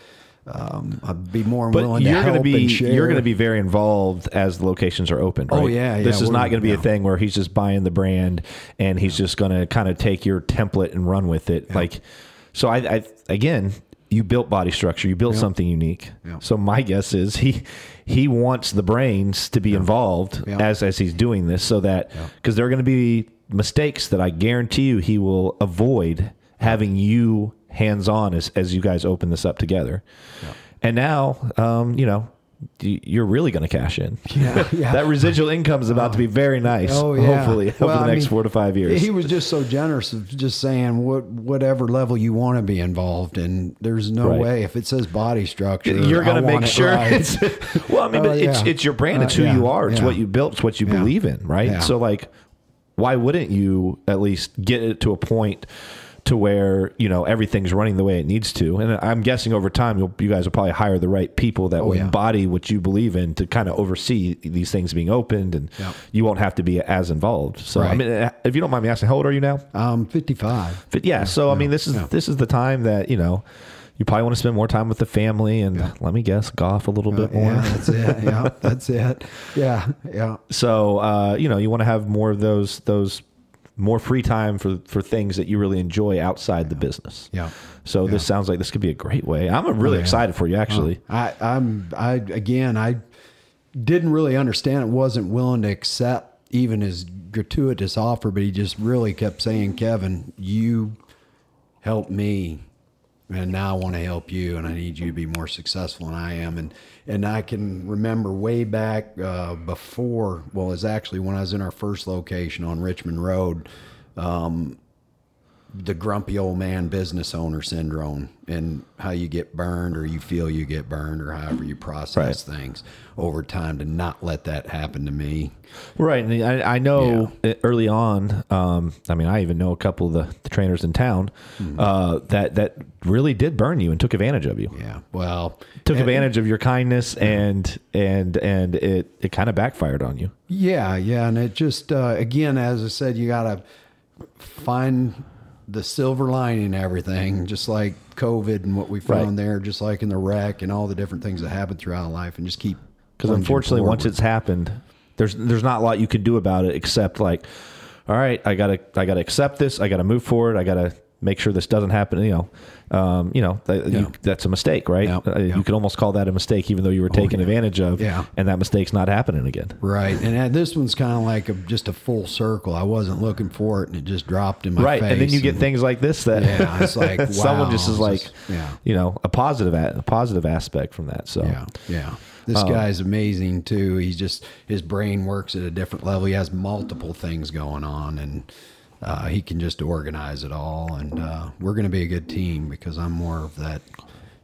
um, I'd be more willing to
you're
help
going to be
and share.
you're going to be very involved as the locations are open.
Oh,
right?
yeah,
This
yeah,
is not going to be a thing where he's just buying the brand and he's just going to kind of take your template and run with it. Like, so I, I again, you built body structure, you built something unique.
Yeah.
So my guess is he he wants the brains to be involved
Yeah.
as as he's doing this, so that because there are going to be mistakes that I guarantee you he will avoid having you hands on as as you guys open this up together. And now, um, you know, you're really going to cash in.
Yeah, yeah.
that residual income is about to be very nice.
Oh yeah.
Hopefully, over the
I
next
mean,
four to five years.
He was just so generous of just saying what whatever level you want to be involved in. There's no
Right.
way if it says body structure,
you're going to make
it
sure
right.
it's well i mean
Oh,
but it's
yeah.
it's your brand it's
Uh,
who
yeah,
you are it's what you built it's what you believe in right so like why wouldn't you at least get it to a point to where you know everything's running the way it needs to and i'm guessing over time you'll, you guys will probably hire the right people that oh, will
Oh, yeah.
embody what you believe in to kind of oversee these things being opened and
Yeah.
you won't have to be as involved so i mean eh, if you don't mind me asking how old are you now
I'm 55.
but yeah, so I mean, this is
yeah.
this is the time that you know you probably want to spend more time with the family and let me guess, golf a little uh, bit more.
Yeah, that's it. Yeah, that's it. Yeah, yeah.
So uh, you know, you want to have more of those those more free time for for things that you really enjoy outside the business.
Yeah.
So this sounds like this could be a great way. I'm oh, really
yeah.
excited for you, actually.
I, I'm I again I didn't really understand it, wasn't willing to accept even his gratuitous offer, but he just really kept saying, Kevin, you help me and now I want to help you, and I need you to be more successful than I am. And and I can remember way back uh, before. Well, it's actually when I was in our first location on Richmond Road. Um, the grumpy old man business owner syndrome and how you get burned or you feel you get burned or however you process
Right.
things over time to not let that happen to me.
Right, and I, I know early on. Um, I mean, I even know a couple of the, the trainers in town
Mm-hmm.
uh, that that really did burn you and took advantage of you.
Yeah. Well,
Took
and-
advantage of your kindness and and and it it kind of backfired on you.
Yeah, yeah, and it just uh, again, as I said, you gotta find the silver lining in everything, mm-hmm. just like COVID and what we found
Right.
there, just like in the wreck and all the different things that happen throughout life, and just keep.
Because unfortunately, once it's happened, there's there's not a lot you can do about it except like, all right, I gotta I gotta accept this. I gotta move forward. I gotta make sure this doesn't happen. You know, um, you know that, you, that's a mistake, right?
Yeah,
Uh,
yeah.
You could almost call that a mistake, even though you were taken
yeah.
advantage of.
Yeah.
and that mistake's not happening again.
right, and uh, this one's kind of like a, just a full circle. I wasn't looking for it, and it just dropped in my
right,
face.
and then you get things like this that
Yeah, it's like,
someone
wow,
just is like,
just- yeah.
you know, a positive a, a positive aspect from that. So
Yeah, yeah. This
Um,
guy's amazing too. He's just his brain works at a different level. He has multiple things going on, and uh, he can just organize it all. And uh, we're going to be a good team because I'm more of that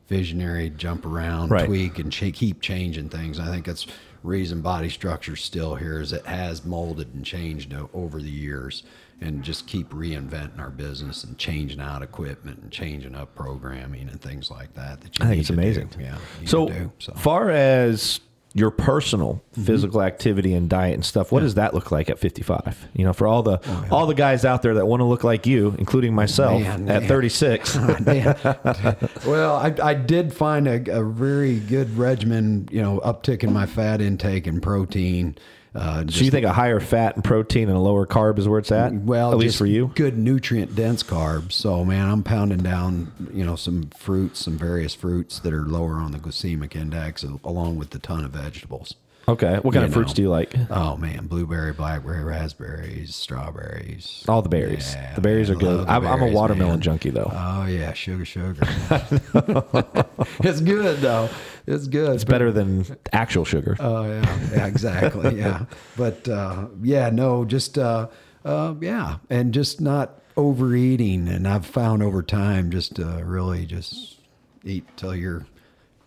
visionary, jump around,
Right.
tweak, and ch- keep changing things. I think that's reason body structure's still here is it has molded and changed over the years and just keep reinventing our business and changing out equipment and changing up programming and things like that that you
I think it's
to do.
amazing.
yeah
So,
so.
far as your personal
Mm-hmm.
physical activity and diet and stuff, what does that look like at 55? You know, for all the all the guys out there that want to look like you, including myself
Man,
at
man.
36.
well, I, I did find a, a very good regimen, you know, uptick in my fat intake and protein. Uh,
so you think a higher fat and protein and a lower carb is where it's at?
well,
at least for you.
good nutrient dense carbs. So, man, I'm pounding down, you know, some fruits, some various fruits that are lower on the glycemic index, along with a ton of vegetables.
Okay, what kind
you
of fruits
know.
do you like?
Oh man, blueberry, blackberry, raspberries, strawberries.
All the berries.
Yeah,
the berries
man,
are good. I'm, I'm a watermelon
man.
junkie though.
Oh yeah, sugar, sugar. it's good though. It's good.
it's better than actual sugar.
Oh yeah, yeah, exactly. Yeah, but uh, yeah, no, just uh, uh, yeah, and just not overeating. And I've found over time, just uh, really just eat till you're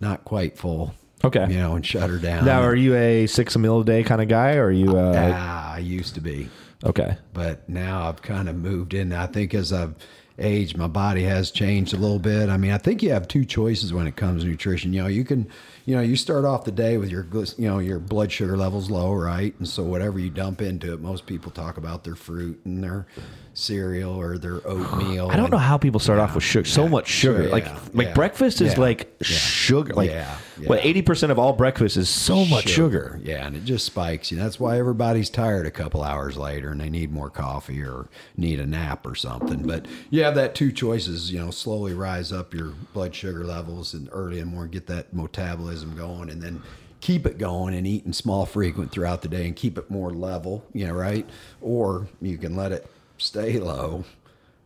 not quite full.
Okay.
you know, and shut her down.
now, are you a six a meal a day kind of guy, or are you? Uh,
I used to be.
okay.
but now I've kind of moved in. I think as I've aged, my body has changed a little bit. I mean, I think you have two choices when it comes to nutrition. You know, you can, you know, you start off the day with your, you know, your blood sugar levels low, right? And so whatever you dump into it, most people talk about their fruit and their cereal or their oatmeal.
I don't know how people start off with sugar. So much sugar.
sure,
like like breakfast is like sugar. Like
Yeah,
what eighty percent of all breakfast is so much sugar.
Yeah, and it just spikes you. That's why everybody's tired a couple hours later and they need more coffee or need a nap or something. But you have that two choices, you know, slowly rise up your blood sugar levels and early in the morning, get that metabolism going and then keep it going and eating small frequent throughout the day and keep it more level, you know, right? Or you can let it stay low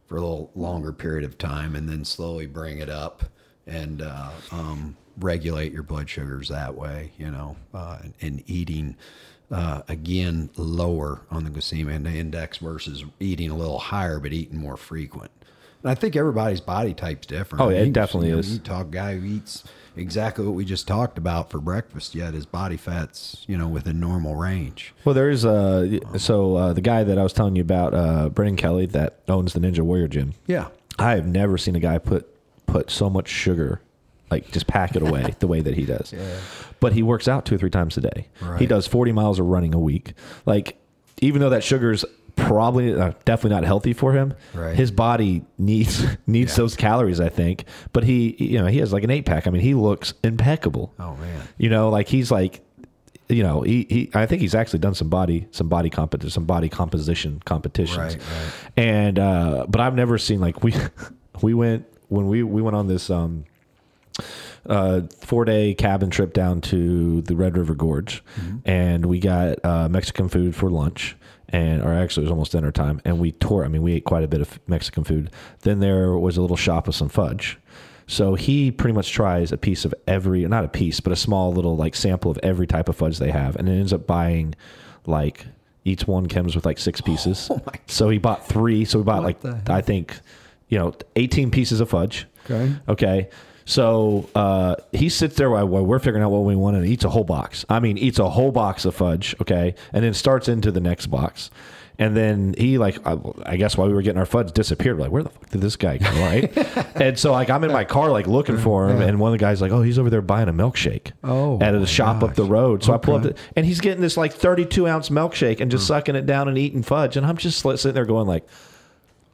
for a little longer period of time and then slowly bring it up and uh, um, regulate your blood sugars that way, you know, uh, and, and eating uh, again lower on the glycemic index versus eating a little higher but eating more frequent. And I think everybody's body type's different.
Oh, yeah, it
You can-
definitely
you know,
is.
You talk guy who eats exactly what we just talked about for breakfast, yet his body fat's you know within normal range.
Well, there's uh so uh, the guy that I was telling you about, uh, Brennan Kelly, that owns the Ninja Warrior Gym.
Yeah.
I have never seen a guy put put so much sugar, like just pack it away the way that he does. But he works out two or three times a day. He does 40 miles of running a week. Like, even though that sugar's probably uh, definitely not healthy for him,
Right.
his body needs needs those calories, I think. But he, you know, he has like an eight pack. I mean, he looks impeccable.
Oh man.
You know, like he's like, you know, he, he I think he's actually done some body some body competition some body composition competitions.
Right, right.
And uh but I've never seen like we we went when we we went on this um uh, four day cabin trip down to the Red River Gorge, and we got uh, Mexican food for lunch, and or actually it was almost dinner time, and we tore. I mean, we ate quite a bit of Mexican food. Then there was a little shop with some fudge. So he pretty much tries a piece of every, not a piece, but a small little like sample of every type of fudge they have, and then ends up buying like each one comes with like six pieces.
Oh my
so he bought three. So we bought
What
like? I think, you know, eighteen pieces of fudge.
Okay.
Okay. So uh, he sits there while, while we're figuring out what we want and eats a whole box. I mean, eats a whole box of fudge. Okay. And then starts into the next box. And then he like, I, I guess while we were getting our fudge disappeared. We're like, where the fuck did this guy go? Right. and so like, I'm in my car, like looking for him. And one of the guys like, oh, he's over there buying a milkshake
Oh,
at a shop up the road. So I pull up the, and he's getting this like 32 ounce milkshake and just
Mm.
sucking it down and eating fudge. And I'm just sitting there going like,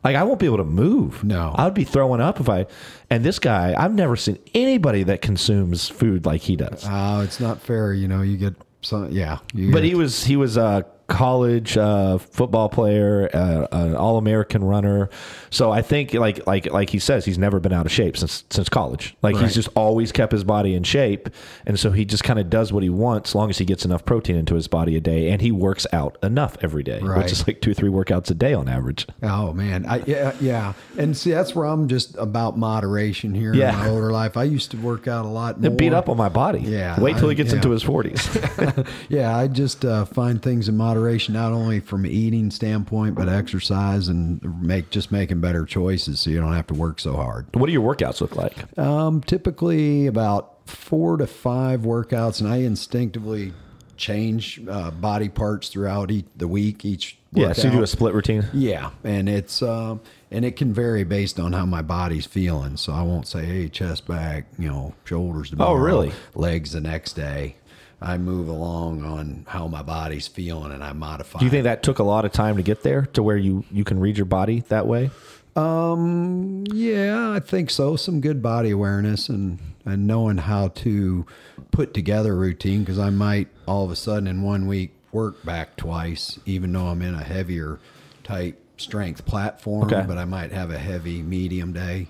like I won't be able to move.
No.
I would be throwing up if I. And this guy, I've never seen anybody that consumes food like he does.
Oh, it's not fair. You know, you get some. Yeah, you
But
get-
he was he was a college uh, football player, uh, an All American runner. So I think like like like he says, he's never been out of shape since since college. Like
Right.
he's just always kept his body in shape, and so he just kind of does what he wants, as long as he gets enough protein into his body a day, and he works out enough every day,
Right.
which is like two three workouts a day on average.
Oh man, I, yeah, yeah, and see that's where I'm just about moderation here
Yeah.
in my older life. I used to work out a lot more.
It beat up on my body.
Yeah,
Wait till
I-
he gets
yeah.
into his forties.
yeah, I just uh, find things in moderation, not only from eating standpoint, but exercise and make just making better choices, so you don't have to work so hard.
what do your workouts look like?
Um, typically about four to five workouts, and I instinctively change uh, body parts throughout each, the week. Each
Yeah, so you do a split routine.
Yeah, and it's um, and it can vary based on how my body's feeling. So I won't say, hey, chest back, you know, shoulders tomorrow,
Oh, really?
legs the next day. I move along on how my body's feeling, and I modify.
Do you think that took a lot of time to get there to where you you can read your body that way?
Um, yeah, I think so. Some good body awareness and and knowing how to put together a routine because I might all of a sudden in one week work back twice, even though I'm in a heavier type strength platform.
Okay.
But I might have a heavy medium day,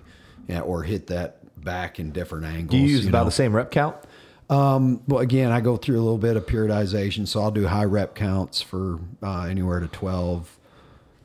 yeah, or hit that back in different angles.
Do you use about
know.
the same rep count?
Um, well, again, I go through a little bit of periodization, so I'll do high rep counts for uh, anywhere to 12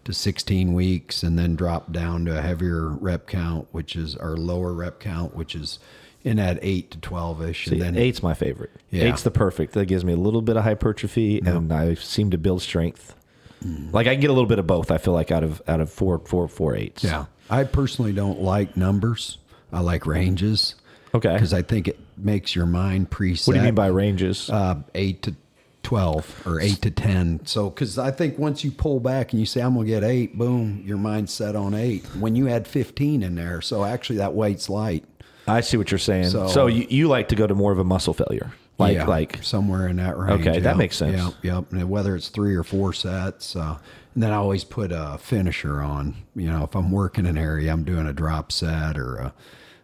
to 16 weeks, and then drop down to a heavier rep count, which is our lower rep count, which is in that 8 to 12 ish.
See,
And then
eight's my favorite.
Yeah.
Eight's the perfect. That gives me a little bit of hypertrophy, and I seem to build strength.
Mm.
Like I can get a little bit of both. I feel like out of out of four four four eights.
yeah, I personally don't like numbers. I like ranges.
Okay.
Because I think it makes your mind preset.
What do you mean by ranges?
uh, eight to twelve or eight to ten. So, because I think once you pull back and you say I'm gonna get eight, boom, your mind's set on eight. When you add fifteen in there, so actually that weight's light.
I see what you're saying. So,
so-
you, you like to go to more of a muscle failure, like
Yeah,
like
somewhere in that range.
Okay, that makes sense.
Yep, yep. And whether it's three or four sets, uh, and then I always put a finisher on. You know, if I'm working an area, I'm doing a drop set or a.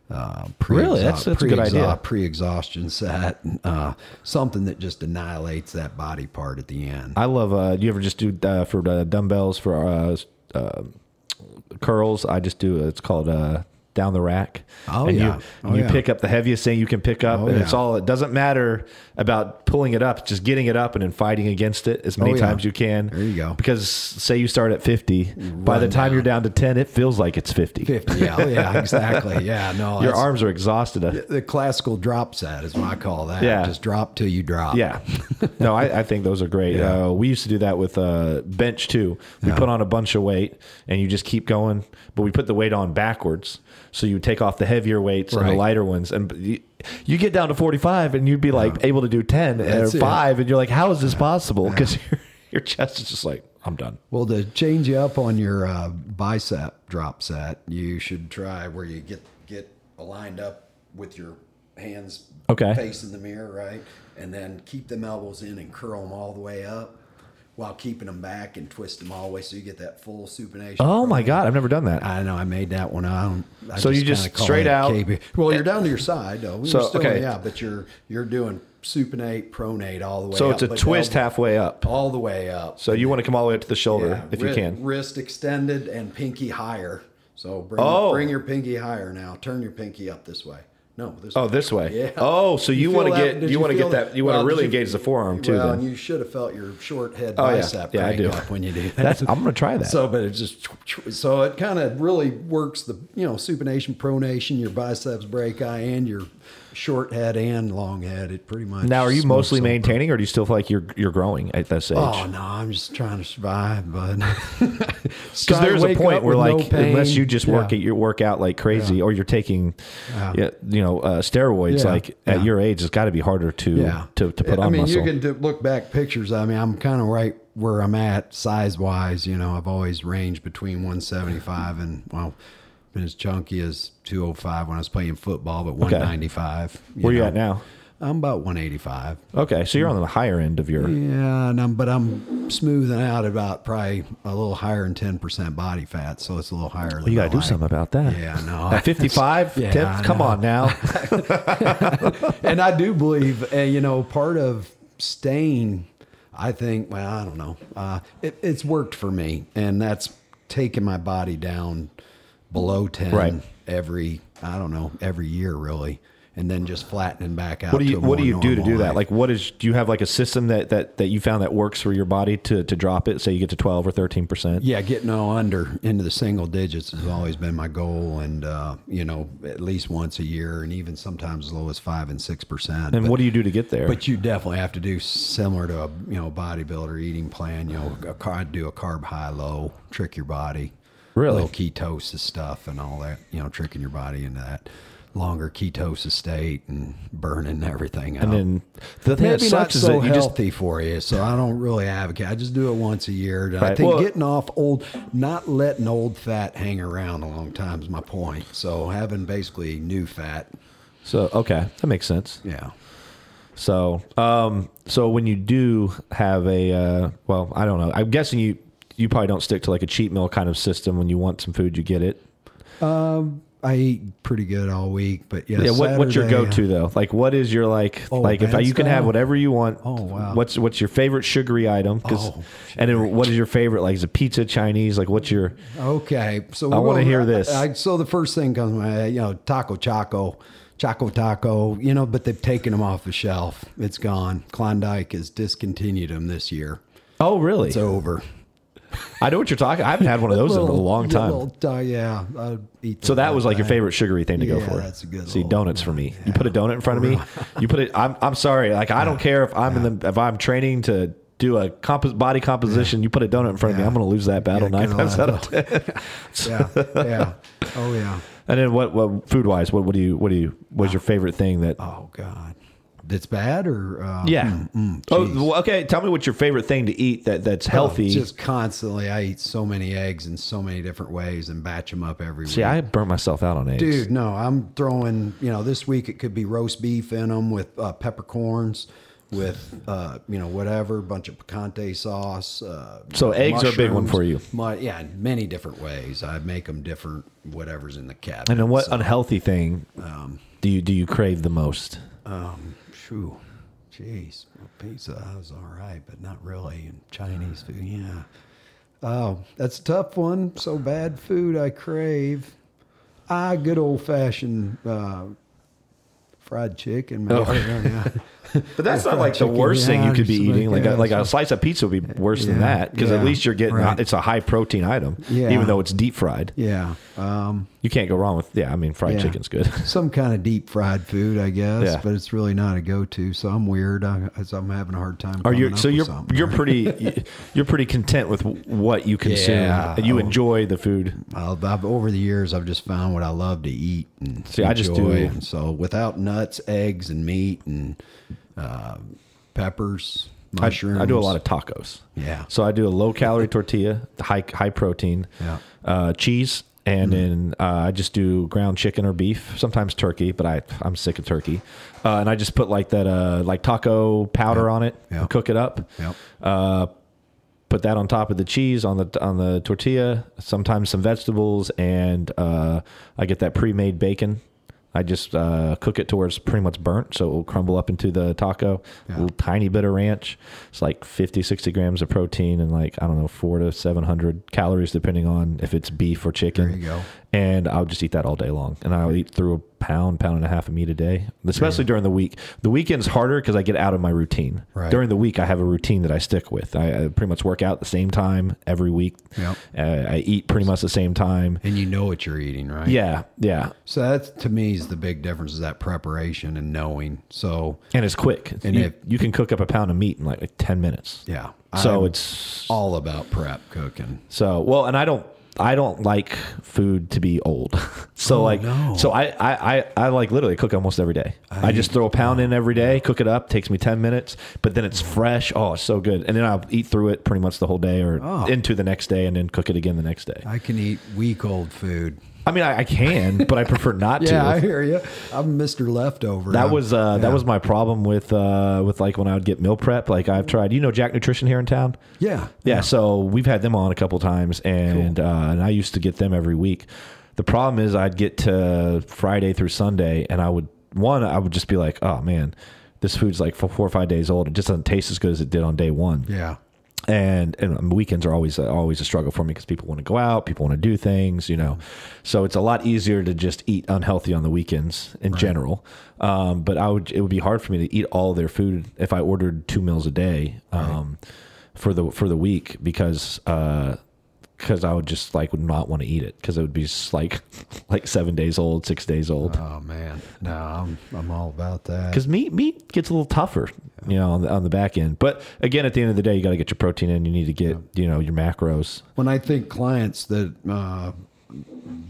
Uh, pre-
Really? That's- that's a good idea.
Pre-exhaustion set, uh, something that just annihilates that body part at the end.
I love. Uh, do you ever just do uh, for the dumbbells for uh, uh, curls? I just do. It's called uh, down the rack.
Oh,
and
yeah.
You,
Oh,
you
yeah.
pick up the heaviest thing you can pick up,
Oh,
and it's all. It doesn't matter about pulling it up. Just getting it up and then fighting against it as many
Oh, yeah.
times you can.
There you go.
Because say you start at fifty, by the time
down.
you're down to ten, it feels like it's fifty.
Fifty, yeah, oh, yeah, exactly, yeah. No,
Your arms are exhausted.
the classical drop set is what I call that.
Yeah.
just drop till you drop.
Yeah. No, I, I think those are great.
Yeah.
Uh, we used to do that with uh, bench too. We
Yeah.
put on a bunch of weight and you just keep going, but we put the weight on backwards. So you take off the heavier weights and the lighter ones. And you, you get down to 45 and you'd be like able to do 10
That's
or
it.
5. And you're like, how is this possible? Because your, your chest is just like, I'm done.
Well, to change you up on your uh, bicep drop set, you should try where you get get lined up with your hands
Okay.
facing the mirror, right, and then keep them elbows in and curl them all the way up, while keeping them back and twist them all the way so you get that full supination.
Oh my. God. I've never done that.
I know I made that one. I don't. I
So you just straight out-
KB. Well, you're eh, down to your side though. You're
So, okay.
yeah, but you're you're doing supinate, pronate all the way.
so
up,
it's a twist
elbow-
halfway up.
all the way up.
So you want to come all the way up to the shoulder
Yeah,
if you can.
Wrist extended and pinky higher. So bring,
Oh.
bring your pinky higher now. Turn your pinky up this way. No, this
Oh, this way.
Yeah.
Oh, so you,
feel
want to get
did
you, want to get that you want to really
you-
engage the forearm too.
Well,
then
you should have felt your short head
Oh, yeah.
bicep
Yeah, I do.
when you do that.
That's, I'm going to try that.
So, but it just so it kind of really works the you know supination, pronation, your biceps brachii, and your short head and long head. It pretty much.
now, are you mostly
over.
maintaining, or do you still feel like you're you're growing at this age?
Oh no, I'm just trying to survive, bud.
Because there's a point where, like, unless you just work at your work out like crazy, or you're taking,
Yeah.
yeah, you know, uh, steroids,
Yeah.
like at your age, it's got to be harder to
yeah
to, to put
I
on I
mean,
muscle.
you can do, look back pictures. I mean, I'm kind of right where I'm at size wise. You know, I've always ranged between 175 and well, been as chunky as 205 when I was playing football, but 195.
Where you
know.
at now?
I'm about 185.
Okay, so you're on the higher end of your.
Yeah, and I'm, but I'm smoothing out about probably a little higher than 10% body fat, so it's a little higher. Than
You got to do something about that.
Yeah, no.
At 55,
Yeah,
come on now.
and I do believe, uh, you know, part of staying, I think, well, I don't know, uh, it, it's worked for me, and that's taking my body down below 10
Right.
every, I don't know, every year really, and then just flattening back out.
What do you What do you do to do that?
life.
Like, what is? Do you have like a system that that that you found that works for your body to to drop it? Say you get to 12 or 13 percent.
Yeah, getting all under into the single digits has always been my goal, and uh, you know, at least once a year, and even sometimes as low as five and six percent.
And what do you do to get there?
But you definitely have to do similar to a you know bodybuilder eating plan. You know, a do a carb high low, trick your body.
Really?
little ketosis stuff and all that. You know, tricking your body into that longer ketosis state and burning everything out.
and then the thing
Maybe
that
not
sucks is
so
that you just
healthy for you, so I don't really advocate. I just do it once a year. I think
Well-
getting off old, not letting old fat hang around a long time is my point. So having basically new fat,
so okay that makes sense.
yeah.
So um so when you do have a uh, well I don't know I'm guessing you you probably don't stick to like a cheat meal kind of system when you want some food you get it.
Um, I eat pretty good all week, but yeah.
Yeah, what, what's your go to uh, though? Like, what is your like?
Oh,
like, if I, you can have whatever you want.
Oh, wow.
What's what's your favorite sugary item?
Oh,
and then what is your favorite? Like, is it pizza, Chinese? Like, what's your?
Okay, so
I wanna hear this.
I, so the first thing comes to my you know, Taco Chaco, Choco Taco, you know, but they've taken them off the shelf. It's gone. Klondike has discontinued them this year.
Oh, really?
It's over.
I know what you're talking. I haven't had one of those in a long time.
little ti- yeah,
So that was like your favorite sugary thing to go for.
that's a good
See,
little-
donuts for me. You put a donut in front of me. You put it. I'm I'm sorry. Like I don't care if I'm in the if I'm training to do a compo- body composition. You put a donut in front of me. I'm going to lose that battle
Yeah,
nine times out of ten.
Yeah, yeah. Oh yeah.
And then what? What food wise? What? What do you? What do you? What's your favorite thing that?
Oh God, that's bad or uh,
Yeah.
mm, mm,
oh, well, okay. Tell me what's your favorite thing to eat that that's healthy.
Oh, just constantly, I eat so many eggs in so many different ways and batch them up every
See,
week.
I burnt myself out on eggs.
Dude, no, I'm throwing, you know, this week it could be roast beef in them with uh, peppercorns, with, uh, you know, whatever, bunch of picante sauce. Uh,
So eggs are a big one for you.
My, yeah, in many different ways. I make them different, whatever's in the cabinet.
And then what
So,
unhealthy thing do you do you crave the most?
um, shoo, jeez, well, pizza was all right, but not really. And Chinese food, yeah. Oh, that's a tough one. So bad food I crave. Ah, good old fashioned uh, fried chicken.
Oh.
Yeah.
But that's not like the
chicken,
worst thing you could be
just like-
eating. Like a, like a slice of pizza would be worse than that because at least you're getting
right.
it's a high protein item,
Yeah.
even though it's deep fried.
yeah. Um,
You can't go wrong with yeah. I mean, fried
Yeah.
chicken's good.
some kind of deep fried food, I guess,
Yeah.
but it's really not a go to. So I'm weird. I, I'm having a hard time.
Are you so you're you're
right?
pretty you're pretty content with what you consume.
Yeah.
You
Oh.
enjoy the food.
I've, I've over the years I've just found what I love to eat and
See, I just do-
And so without nuts, eggs, and meat and uh, peppers, mushrooms,
I do a lot of tacos.
yeah.
So I do a low calorie tortilla, high high protein,
Yeah.
uh, cheese, and then uh, I just do ground chicken or beef, sometimes turkey, but I I'm sick of turkey, uh, and I just put like that uh, like taco powder on it, and cook it up.
Yep.
Uh, put that on top of the cheese on the on the tortilla. Sometimes some vegetables, and uh, I get that pre-made bacon. I just uh, cook it to where it's pretty much burnt, so it will crumble up into the taco.
Yeah.
A little tiny bit of ranch. It's like 50, 60 grams of protein and like, I don't know, four to 700 calories, depending on if it's beef or chicken.
There you go.
And I'll just eat that all day long. And I'll eat through a pound, pound and a half of meat a day, especially during the week. The weekend's harder because I get out of my routine.
Right.
During the week, I have a routine that I stick with. I, I pretty much work out at the same time every week.
Yep.
Uh, I eat pretty much the same time.
And you know what you're eating, right?
Yeah, yeah,
So that's to me is the big difference is that preparation and knowing. So
and it's quick.
And
you,
if-
you can cook up a pound of meat in like, like ten minutes.
yeah.
So
I'm
it's
all about prep cooking.
So well, and I don't I don't like food to be old. so oh, like
Oh, no.
so I, I I I like literally cook almost every day. I, just throw a pound in every day, cook it up, takes me ten minutes, but then it's fresh. Oh, it's so good. And then I'll eat through it pretty much the whole day or
Oh.
into the next day and then cook it again the next day.
I can eat week old food.
I mean I, I can, but I prefer not
Yeah,
to.
Yeah, I hear you. I'm Mr. Leftover.
that
I'm-
was uh, that was my problem with uh, with like when I would get meal prep. Like I've tried, you know, Jack Nutrition here in town.
yeah,
Yeah, so we've had them on a couple times, and uh, and I used to get them every week. The problem is, I'd get to Friday through Sunday, and I would one, I would just be like, oh man, this food's like four or five days old. It just doesn't taste as good as it did on day one.
yeah.
And and weekends are always always a struggle for me because people want to go out, people want to do things, you know. So it's a lot easier to just eat unhealthy on the weekends in general. Um, but I would it would be hard for me to eat all their food if I ordered two meals a day um, for the for the week because because I would just like would not want to eat it because it would be just like like seven days old, six days old.
Oh man, no, I'm I'm all about that.
Because meat meat gets a little tougher, you know, on the on the back end. But again, at the end of the day, you got to get your protein in. You need to get you know your macros.
when I think clients that uh,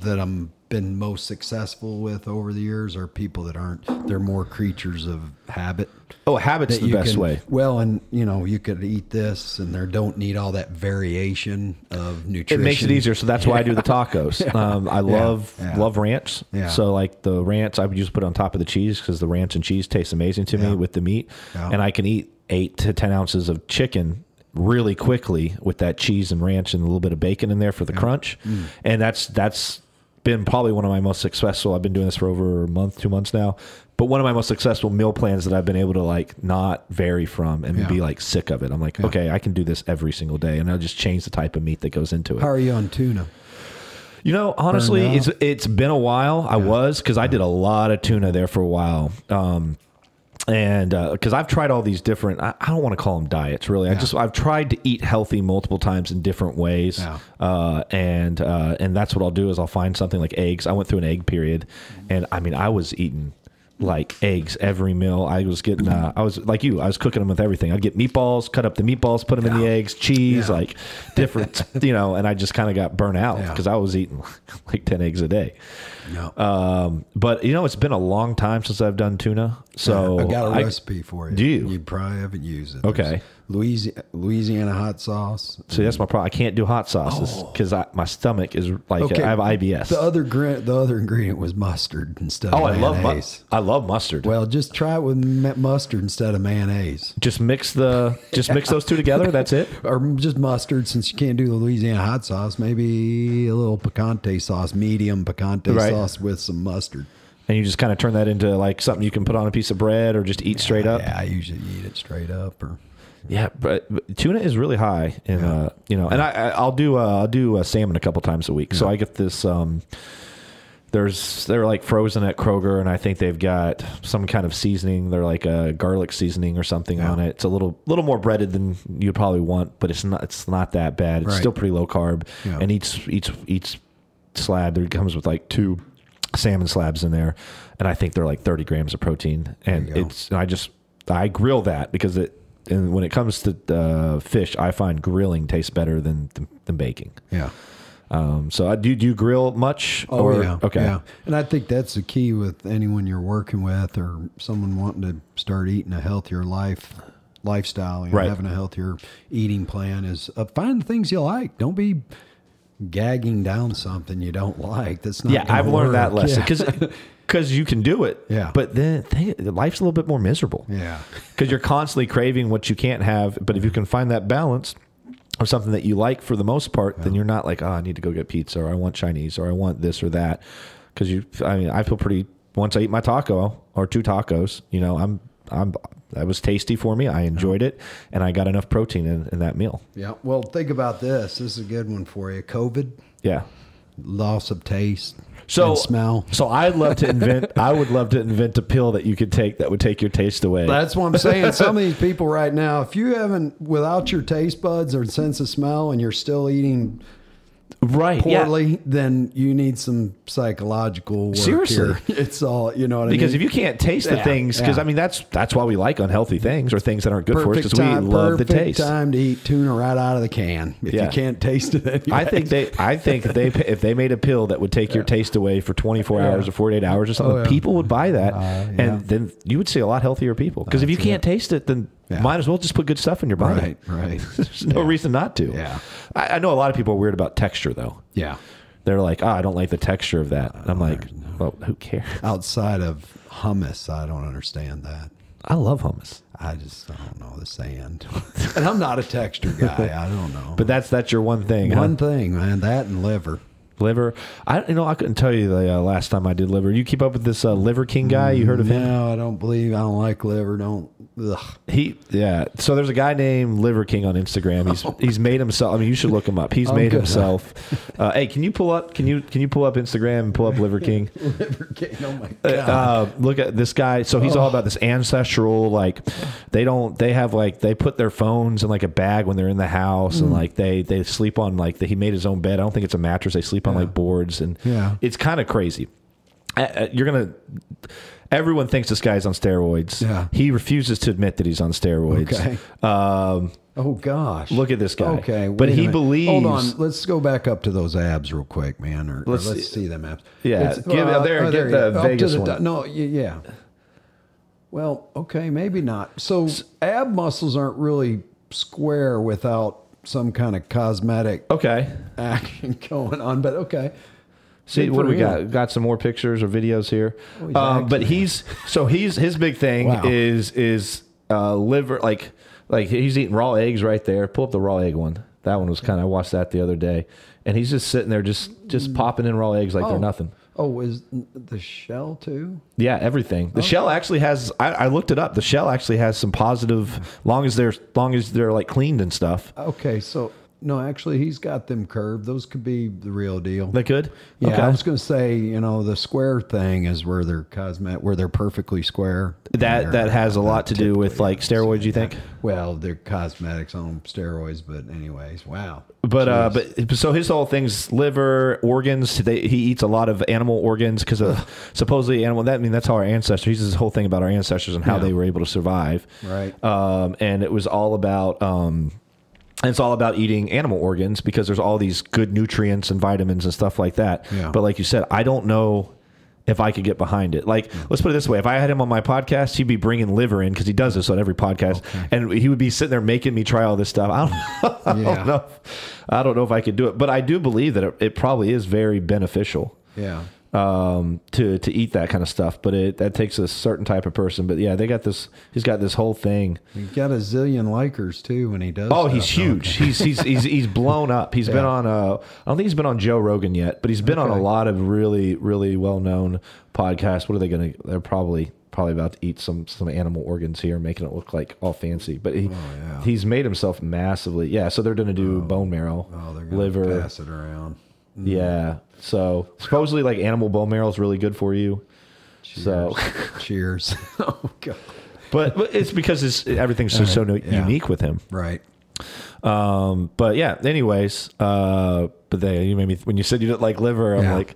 that I'm been most successful with over the years are people that aren't. They're more creatures of habit.
Oh, habits the best
can-
way.
Well, and you know, you could eat this, and there don't need all that variation of nutrition.
It makes it easier, so that's why I do the tacos. Um, I love
Yeah.
love ranch.
Yeah.
So like the ranch, I would just put on top of the cheese because the ranch and cheese tastes amazing to
Yeah.
me with the meat,
Yeah.
and I can eat eight to ten ounces of chicken really quickly with that cheese and ranch and a little bit of bacon in there for the crunch,
Mm.
and that's that's been probably one of my most successful. I've been doing this for over a month, two months now. But one of my most successful meal plans that I've been able to like not vary from and
Yeah.
be like sick of it. I'm like, okay, I can do this every single day, and I'll just change the type of meat that goes into it.
How are you on tuna?
You know, honestly, it's it's been a while. I was because I did a lot of tuna there for a while, um, and because I've tried all these different. I, I don't want to call them diets, really. I just I've tried to eat healthy multiple times in different ways,
Yeah.
uh, and uh, and that's what I'll do is I'll find something like eggs. I went through an egg period, and I mean I was eating like eggs every meal. I was getting, uh, I was like you, I was cooking them with everything. I'd get meatballs, cut up the meatballs, put them in the eggs, cheese,
Yeah.
like different, you know, and I just kind of got burnt out
Yeah.
because I was eating like 10 eggs a day.
No.
Um, but you know, it's been a long time since I've done tuna. So
I got a
I-
recipe for you.
Do you?
You probably haven't used it.
Okay.
There's Louisiana, Louisiana hot sauce.
See, that's my problem. I can't do hot sauces oh. because my stomach is like
Oh. Okay.
I have IBS.
The other the other ingredient was mustard instead of
oh, I love
mayonnaise.
I love mustard.
Well, just try it with mustard instead of mayonnaise,
just mix the just mix those two together. That's it.
or just mustard. Since you can't do the Louisiana hot sauce, maybe a little picante sauce, medium picante
Right.
sauce with some mustard.
And you just kind of turn that into like something you can put on a piece of bread or just eat straight up.
Yeah, I usually eat it straight up. Or
Yeah, but, but tuna is really high, in uh, you know, and I, I I'll do uh, I'll do uh, salmon a couple times a week. So I get this. Um, there's they're like frozen at Kroger, and I think they've got some kind of seasoning. They're like a garlic seasoning or something
Yeah.
on it. It's a little little more breaded than you would probably want, but it's not it's not that bad. It's
Right.
still pretty low carb,
Yeah.
and each each each slab there comes with like two salmon slabs in there, and I think they're like 30 grams of protein, and it's and I just I grill that because it and when it comes to uh, fish, I find grilling tastes better than than, than baking.
yeah.
Um, so I do do you grill much?
Oh
or,
yeah,
okay.
yeah. And I think that's the key with anyone you're working with or someone wanting to start eating a healthier life lifestyle, you know,
Right.
having a healthier eating plan is uh, find the things you like. Don't be gagging down something you don't like. That's not.
Yeah, I've learned that
work.
lesson
Yeah.
because you can do it.
Yeah.
but then thing, life's a little bit more miserable.
yeah,
because you're constantly craving what you can't have. But if you can find that balance of something that you like for the most part, then you're not like, oh, I need to go get pizza or I want Chinese or I want this or that. Because you, I mean, I feel pretty. Once I eat my taco or two tacos, you know, I'm, I'm. That was tasty for me. I enjoyed it, and I got enough protein in, in that meal.
yeah. Well, think about this. This is a good one for you. COVID,
Yeah,
loss of taste.
So
and smell.
So I'd love to invent. I would love to invent a pill that you could take that would take your taste away.
That's what I'm saying. Some of these people right now, if you haven't, without your taste buds or sense of smell, and you're still eating
right?
poorly,
Yeah.
then you need some psychological work
Seriously.
here. It's all you know what
Because
I mean.
Because if you can't taste the
Yeah,
things, because
yeah.
I mean that's that's why we like unhealthy things or things that aren't good for us because we love the
perfect
taste.
time to eat tuna right out of the can. If you can't taste it, anyway.
I think they. I think if they if they made a pill that would take your taste away for 24 hours or 48 hours or something,
Oh,
people would buy that,
Uh,
and then you would see a lot healthier people. Because if you can't taste it, then
Yeah.
might as well just put good stuff in your body.
right, right.
There's no reason not to.
Yeah.
I, I know a lot of people are weird about texture though.
Yeah.
They're like, oh, I don't like the texture of that. And I'm like, well, who cares?
Outside of hummus, I don't understand that.
I love hummus,
I just I don't know the sand, and I'm not a texture guy. I don't know.
but that's that's your one thing. huh?
one thing, man, that and liver.
Liver. I you know I couldn't tell you the uh, last time I did liver. You keep up with this uh, Liver King guy? You heard of him?
No, I don't believe. I don't like liver. Don't. Ugh.
He yeah. So there's a guy named Liver King on Instagram. He's he's made himself. I mean, you should look him up. He's
Oh,
made
good.
himself. Uh, hey, can you pull up? Can you can you pull up Instagram and pull up Liver King?
liver king. Oh my god.
Uh, look at this guy. So he's all about this ancestral. Like they don't. They have like they put their phones in like a bag when they're in the house,
Mm.
and like they they sleep on like the, he made his own bed. I don't think it's a mattress. They sleep on like boards, and
Yeah.
it's kind of crazy. Uh, uh, You're gonna. Everyone thinks this guy's on steroids.
Yeah.
He refuses to admit that he's on steroids.
Okay.
Um,
oh gosh.
look at this guy.
Okay,
But he believes-
Hold on. Let's go back up to those abs real quick, man. Or or
Let's
let's,
see-
them abs.
Yeah,
It's-
give- there, get
you
the
go. Up to
Vegas
the
one.
No, yeah. Well, okay, maybe not. So ab muscles aren't really square without some kind of cosmetic
okay.
action going on. But okay.
See
Good
what do we got? Got some more pictures or videos here.
Oh, he's
um, but he's so he's his big thing
Wow.
is is uh, liver like like he's eating raw eggs right there. Pull up the raw egg one. That one was kind of I watched that the other day, and he's just sitting there just just popping in raw eggs like they're
Oh.
nothing.
Oh, is the shell too?
Yeah, everything. The oh. shell actually has. I, I looked it up. The shell actually has some positive, long as they're long as they're like cleaned and stuff.
Okay, so no, actually, he's got them curved. Those could be the real deal.
They could.
Yeah,
Okay.
I was going to say, you know, the square thing is where they're cosmetic, where they're perfectly square.
that that has a lot to do with like steroids. You think?
Well, they're cosmetics on steroids, but anyways, wow.
But uh, but so his whole thing's liver organs. They, he eats a lot of animal organs because of supposedly animal. That I mean that's how our ancestors. He's this whole thing about our ancestors and how
Yeah.
they were able to survive.
Right.
Um, and it was all about um, it's all about eating animal organs because there's all these good nutrients and vitamins and stuff like that.
Yeah.
But like you said, I don't know if I could get behind it. Like, mm. let's put it this way: if I had him on my podcast, he'd be bringing liver in because he does this on every podcast, and he would be sitting there making me try all this stuff. I don't, I
Yeah.
don't know. I don't know if I could do it, but I do believe that it, it probably is very beneficial
yeah.
Um, to to eat that kind of stuff. But it that takes a certain type of person. But yeah, they got this. He's got this whole thing.
He's got a zillion likers too when he does.
Oh, he's huge. He's he's he's he's blown up. He's been on uh I don't think he's been on Joe Rogan yet, but he's been on a lot of really really well known podcasts. What are they going to? They're probably probably about to eat some some animal organs here, making it look like all fancy. But he
Oh, yeah.
he's made himself massively. Yeah, so they're going to do bone marrow,
Oh, they're gonna
liver.
pass it around. Mm.
Yeah. So supposedly like animal bone marrow is really good for you. So,
Cheers. oh God.
but, but it's because it's everything's so, so no-
Yeah.
unique with him.
Right.
Um, but yeah, anyways, uh, but they, you made me, when you said you didn't like liver, I'm
Yeah.
like,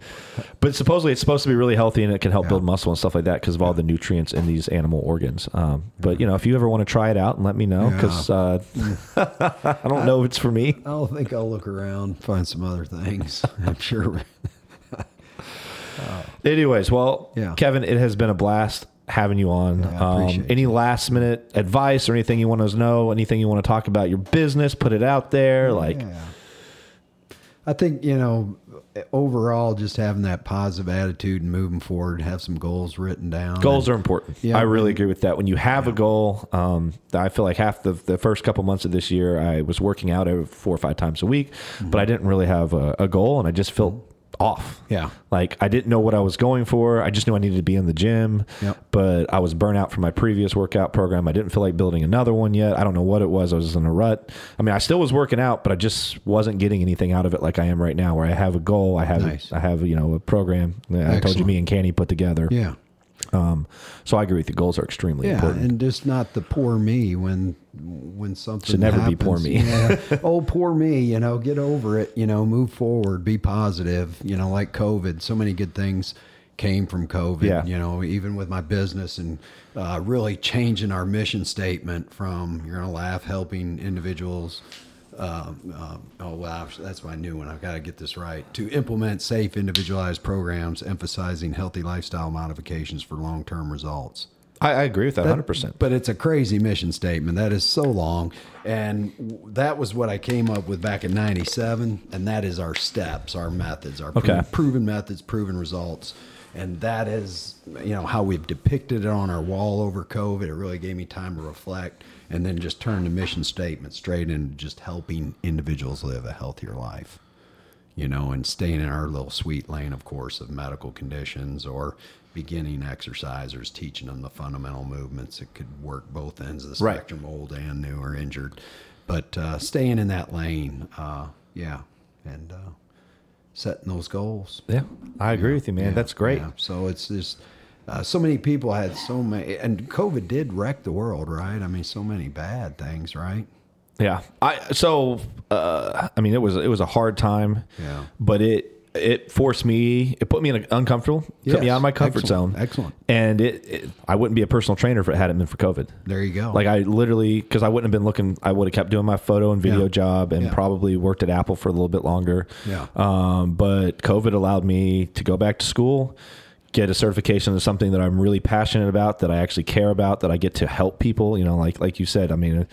but supposedly it's supposed to be really healthy and it can help
Yeah.
build muscle and stuff like that because of all the nutrients in these animal organs. Um, but you know, if you ever want to try it out and let me know, because, uh, I don't know if it's for me.
I'll think I'll look around, find some other things. I'm sure.
Anyways, well,
Yeah.
Kevin, it has been a blast having you on.
Yeah,
um, any last minute advice or anything you want us to know, anything you want to talk about your business, put it out there. Like,
Yeah. I think, you know, overall, just having that positive attitude and moving forward, have some goals written down.
Goals
and-
are important.
Yeah,
I really agree with that. When you have a goal, um, I feel like half the, the first couple months of this year, I was working out every four or five times a week,
Mm-hmm.
but I didn't really have a, a goal, and I just felt off.
Yeah.
Like I didn't know what I was going for. I just knew I needed to be in the gym.
Yep.
But I was burnt out from my previous workout program. I didn't feel like building another one yet. I don't know what it was. I was in a rut. I mean, I still was working out, but I just wasn't getting anything out of it like I am right now, where I have a goal. I have
Nice.
I have you know a program. that I told you me and Canny put together.
Yeah.
Um, so I agree with you. Goals are extremely
Yeah,
important.
and just not the poor me when when something
Should never be poor me.
yeah. Oh, poor me. You know, get over it. You know, move forward. Be positive. You know, like COVID. So many good things came from COVID.
Yeah.
You know, even with my business and uh, really changing our mission statement from you're gonna laugh, helping individuals. Um, oh wow, that's my new one. I've got to get this right. To implement safe, individualized programs emphasizing healthy lifestyle modifications for long-term results.
I, I agree with that 100%.
But it's a crazy mission statement. That is so long. And that was what I came up with back in 97. And that is our steps, our methods, our
Okay.
pro- proven methods, proven results. And that is, you know, how we've depicted it on our wall over COVID. It really gave me time to reflect and then just turn the mission statement straight into just helping individuals live a healthier life you know, and staying in our little sweet lane, of course, of medical conditions or beginning exercisers, teaching them the fundamental movements that could work both ends of the
Right.
spectrum, old and new or injured. But uh, staying in that lane, uh, yeah, and uh, setting those goals.
yeah, I agree with you, man.
Yeah,
That's great.
yeah. So it's just uh, so many people had so many, and COVID did wreck the world, right? I mean, so many bad things, right?
Yeah. I so uh I mean it was it was a hard time.
Yeah.
But it it forced me it put me in an uncomfortable, took me out of my comfort
Excellent.
zone.
Excellent.
And it, it I wouldn't be a personal trainer if it hadn't been for COVID.
There you go.
Like I literally because I wouldn't have been looking I would have kept doing my photo and video
Yeah.
job and
Yeah.
probably worked at Apple for a little bit longer.
Yeah.
Um but COVID allowed me to go back to school get a certification in something that I'm really passionate about, that I actually care about, that I get to help people. You know, like like you said, I mean,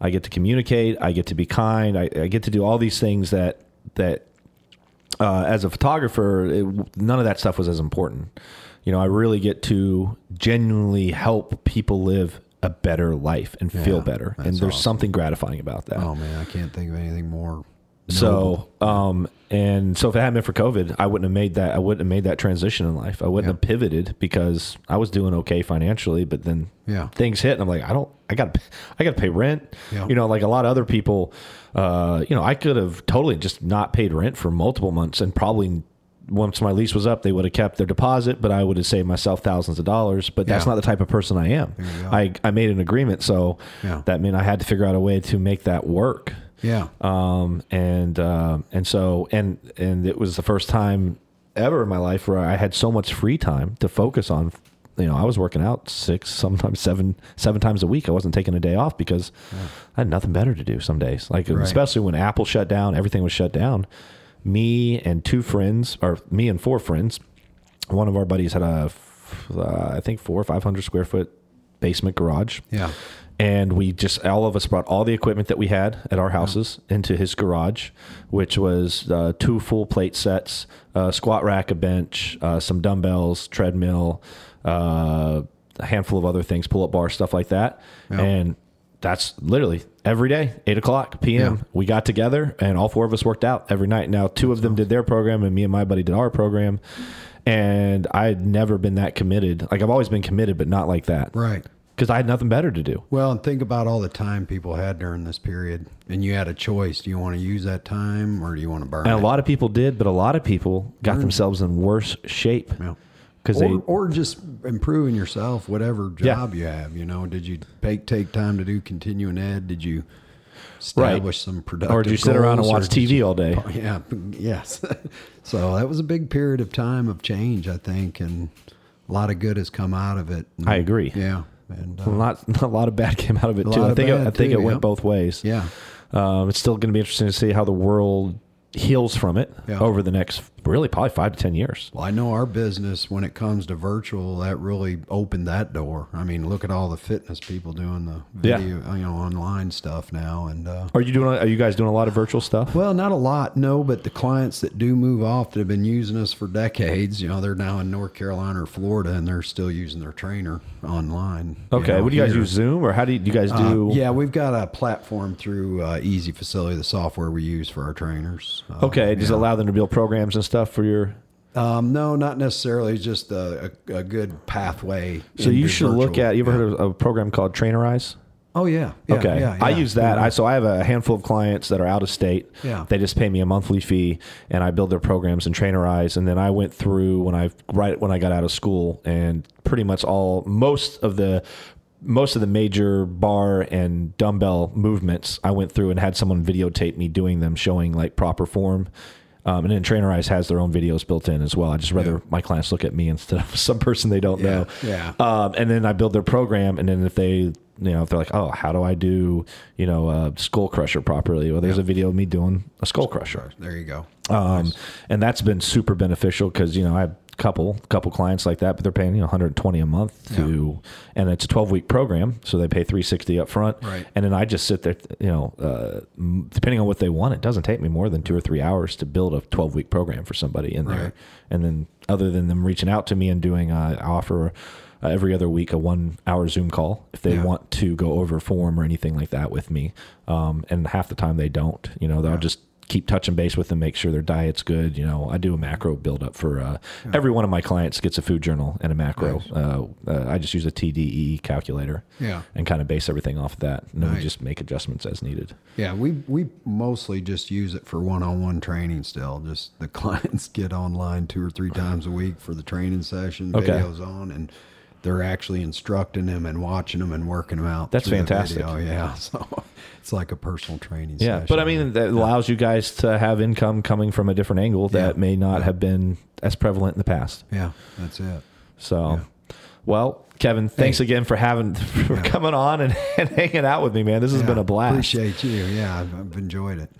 I get to communicate, I get to be kind, I, I get to do all these things that that uh, as a photographer, it, none of that stuff was as important. You know, I really get to genuinely help people live a better life and feel better, and there's
awesome.
something gratifying about that.
oh man, I can't think of anything more.
So, um, and so if it hadn't been for COVID, I wouldn't have made that. I wouldn't have made that transition in life. I wouldn't have pivoted because I was doing okay financially, but then
Yeah.
things hit, and I'm like, I don't, I got, I got to pay rent.
Yeah.
You know, like a lot of other people, uh, you know, I could have totally just not paid rent for multiple months, and probably once my lease was up, they would have kept their deposit, but I would have saved myself thousands of dollars. But that's
Yeah.
not the type of person I am. I, I made an agreement, so
Yeah.
that meant I had to figure out a way to make that work
Yeah.
um, and uh, and so and and it was the first time ever in my life where I had so much free time to focus on. You know, I was working out six, sometimes seven, seven times a week. I wasn't taking a day off because I had nothing better to do. Some days, like
Right.
especially when Apple shut down, everything was shut down. Me and two friends, or me and four friends, one of our buddies had a, uh, I think four or five hundred square foot basement garage
Yeah.
And we just all of us brought all the equipment that we had at our houses into his garage which was uh, two full plate sets a squat rack a bench uh, some dumbbells treadmill uh, a handful of other things pull-up bar stuff like that. And that's literally every day 8 o'clock pm
Yeah.
we got together and all four of us worked out every night. Now two of them did their program and me and my buddy did our program. And i had never been that committed. Like i've always been committed but not like that.
Right.
Because I had nothing better to do.
Well, and think about all the time people had during this period, and you had a choice: do you want to use that time, or do you want to burn
And a lot of people did, but a lot of people got mm-hmm. themselves in worse shape
Yeah.
because
or,
they.
or just improving yourself, whatever
Yeah.
job you have. You know, did you take take time to do continuing ed? Did you establish some productive?
Or did you sit around and watch TV
you-
all day?
Yeah. Yes. so that was a big period of time of change, I think, and a lot of good has come out of it.
I agree.
Yeah. And
A
uh,
lot, a lot of bad came out of it too. I think, it, I think
too,
it went
yeah.
both ways.
yeah.
Um, it's still going to be interesting to see how the world heals from it
Yeah.
over the next really probably five to ten years.
Well, I know our business when it comes to virtual, that really opened that door. I mean, look at all the fitness people doing the
Yeah.
video, you know, online stuff now, and uh,
Are you doing? Are you guys doing a lot of virtual stuff?
well, not a lot, no, but the clients that do move off that have been using us for decades, you know, they're now in North Carolina or Florida, and they're still using their trainer online. you
Okay.
know,
what do you guys
here.
use? Zoom or how do you, do you guys
Uh,
do?
yeah, we've got a platform through uh, EZFacility, the software we use for our trainers. Uh,
Okay, does it allow them to build programs and stuff for your?
Um, no, not necessarily. Just a, a, a good pathway.
So you should look at. You ever
Yeah.
heard of a program called Trainerize?
Oh yeah. yeah
okay,
yeah,
I use that.
yeah.
I so I have a handful of clients that are out of state.
Yeah.
they just pay me a monthly fee, and I build their programs and Trainerize. And then I went through when I right when I got out of school, and pretty much all most of the most of the major bar and dumbbell movements I went through and had someone videotape me doing them, showing like proper form. Um, and then Trainerize has their own videos built in as well. I just rather my clients look at me instead of some person they don't know.
yeah.
Um, and then I build their program, and then if they, you know, if they're like, oh, how do I do, you know, a skull crusher properly? Well, there's a video of me doing a skull crusher.
There you go.
Um, and that's been super beneficial because you know I couple couple clients like that, but they're paying you know 120 a month to, and it's a 12 week program, so they pay 360 up front,
Right.
And then I just sit there, you know, uh, depending on what they want, it doesn't take me more than two or three hours to build a 12 week program for somebody in there, and then other than them reaching out to me and doing, uh, I offer. Uh, every other week, a one-hour Zoom call if they
Yeah.
want to go over form or anything like that with me. Um, and half the time they don't. You know, they'll just keep touching base with them, make sure their diet's good. You know, I do a macro build up for uh, every one of my clients gets a food journal and a macro.
Nice.
Uh, uh, I just use a TDEE calculator
Yeah.
and kind of base everything off of that. And then we just make adjustments as needed.
Yeah, we we mostly just use it for one-on-one training. Still, just the clients get online two or three times a week for the training session.
Okay.
Videos on, and they're actually instructing them and watching them and working them out.
That's fantastic.
video. Yeah, so it's like a personal training.
Yeah,
session.
but I mean that allows you guys to have income coming from a different angle that
Yeah.
may not have been as prevalent in the past.
yeah, that's it.
So, well, Kevin, thanks
Hey.
again for having for coming on and, and hanging out with me, man. This has
Yeah,
been a blast.
Appreciate you. Yeah, I've, I've enjoyed it.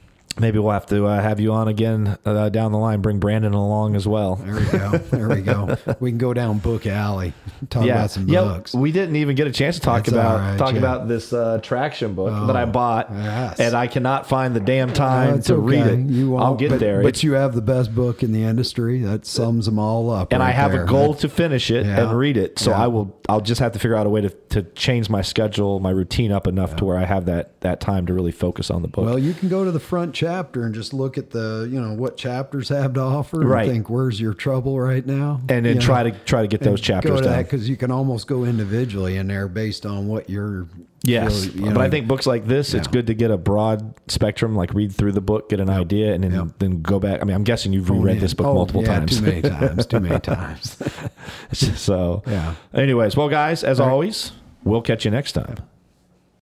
Maybe we'll have to uh, have you on again uh, down the line. Bring Brandon along as well.
There we go. There we go. We can go down Book Alley, talk about some
yeah.
books.
We didn't even get a chance to talk
That's
about
right,
talk
yeah.
about this uh, traction book that I
Oh,
bought,
yes.
and I cannot find the damn time
That's
to read it.
You won't,
I'll get
but,
there.
But
It's-
you have the best book in the industry. That sums them all up.
and I have
there.
a goal to finish it
Yeah.
and read it. So
Yeah.
I will. I'll just have to figure out a way to, to change my schedule, my routine up enough to where I have that that time to really focus on the book.
Well, you can go to the front chapter and just look at the, you know, what chapters have to offer.
Right.
And think, where's your trouble right now?
and then
You
try
know,
to try to get those chapters
go to
done.
that because you can almost go individually in there based on what you're.
Yes,
you
but
know,
I think books like this, it's good to get a broad spectrum, like read through the book, get an idea, and then
Yep.
then go back. I mean, I'm guessing you've reread
yeah.
this book
Oh,
multiple
yeah,
times.
Too many times. Too many times.
so,
Yeah.
Anyways, well, guys, as always, we'll catch you next time.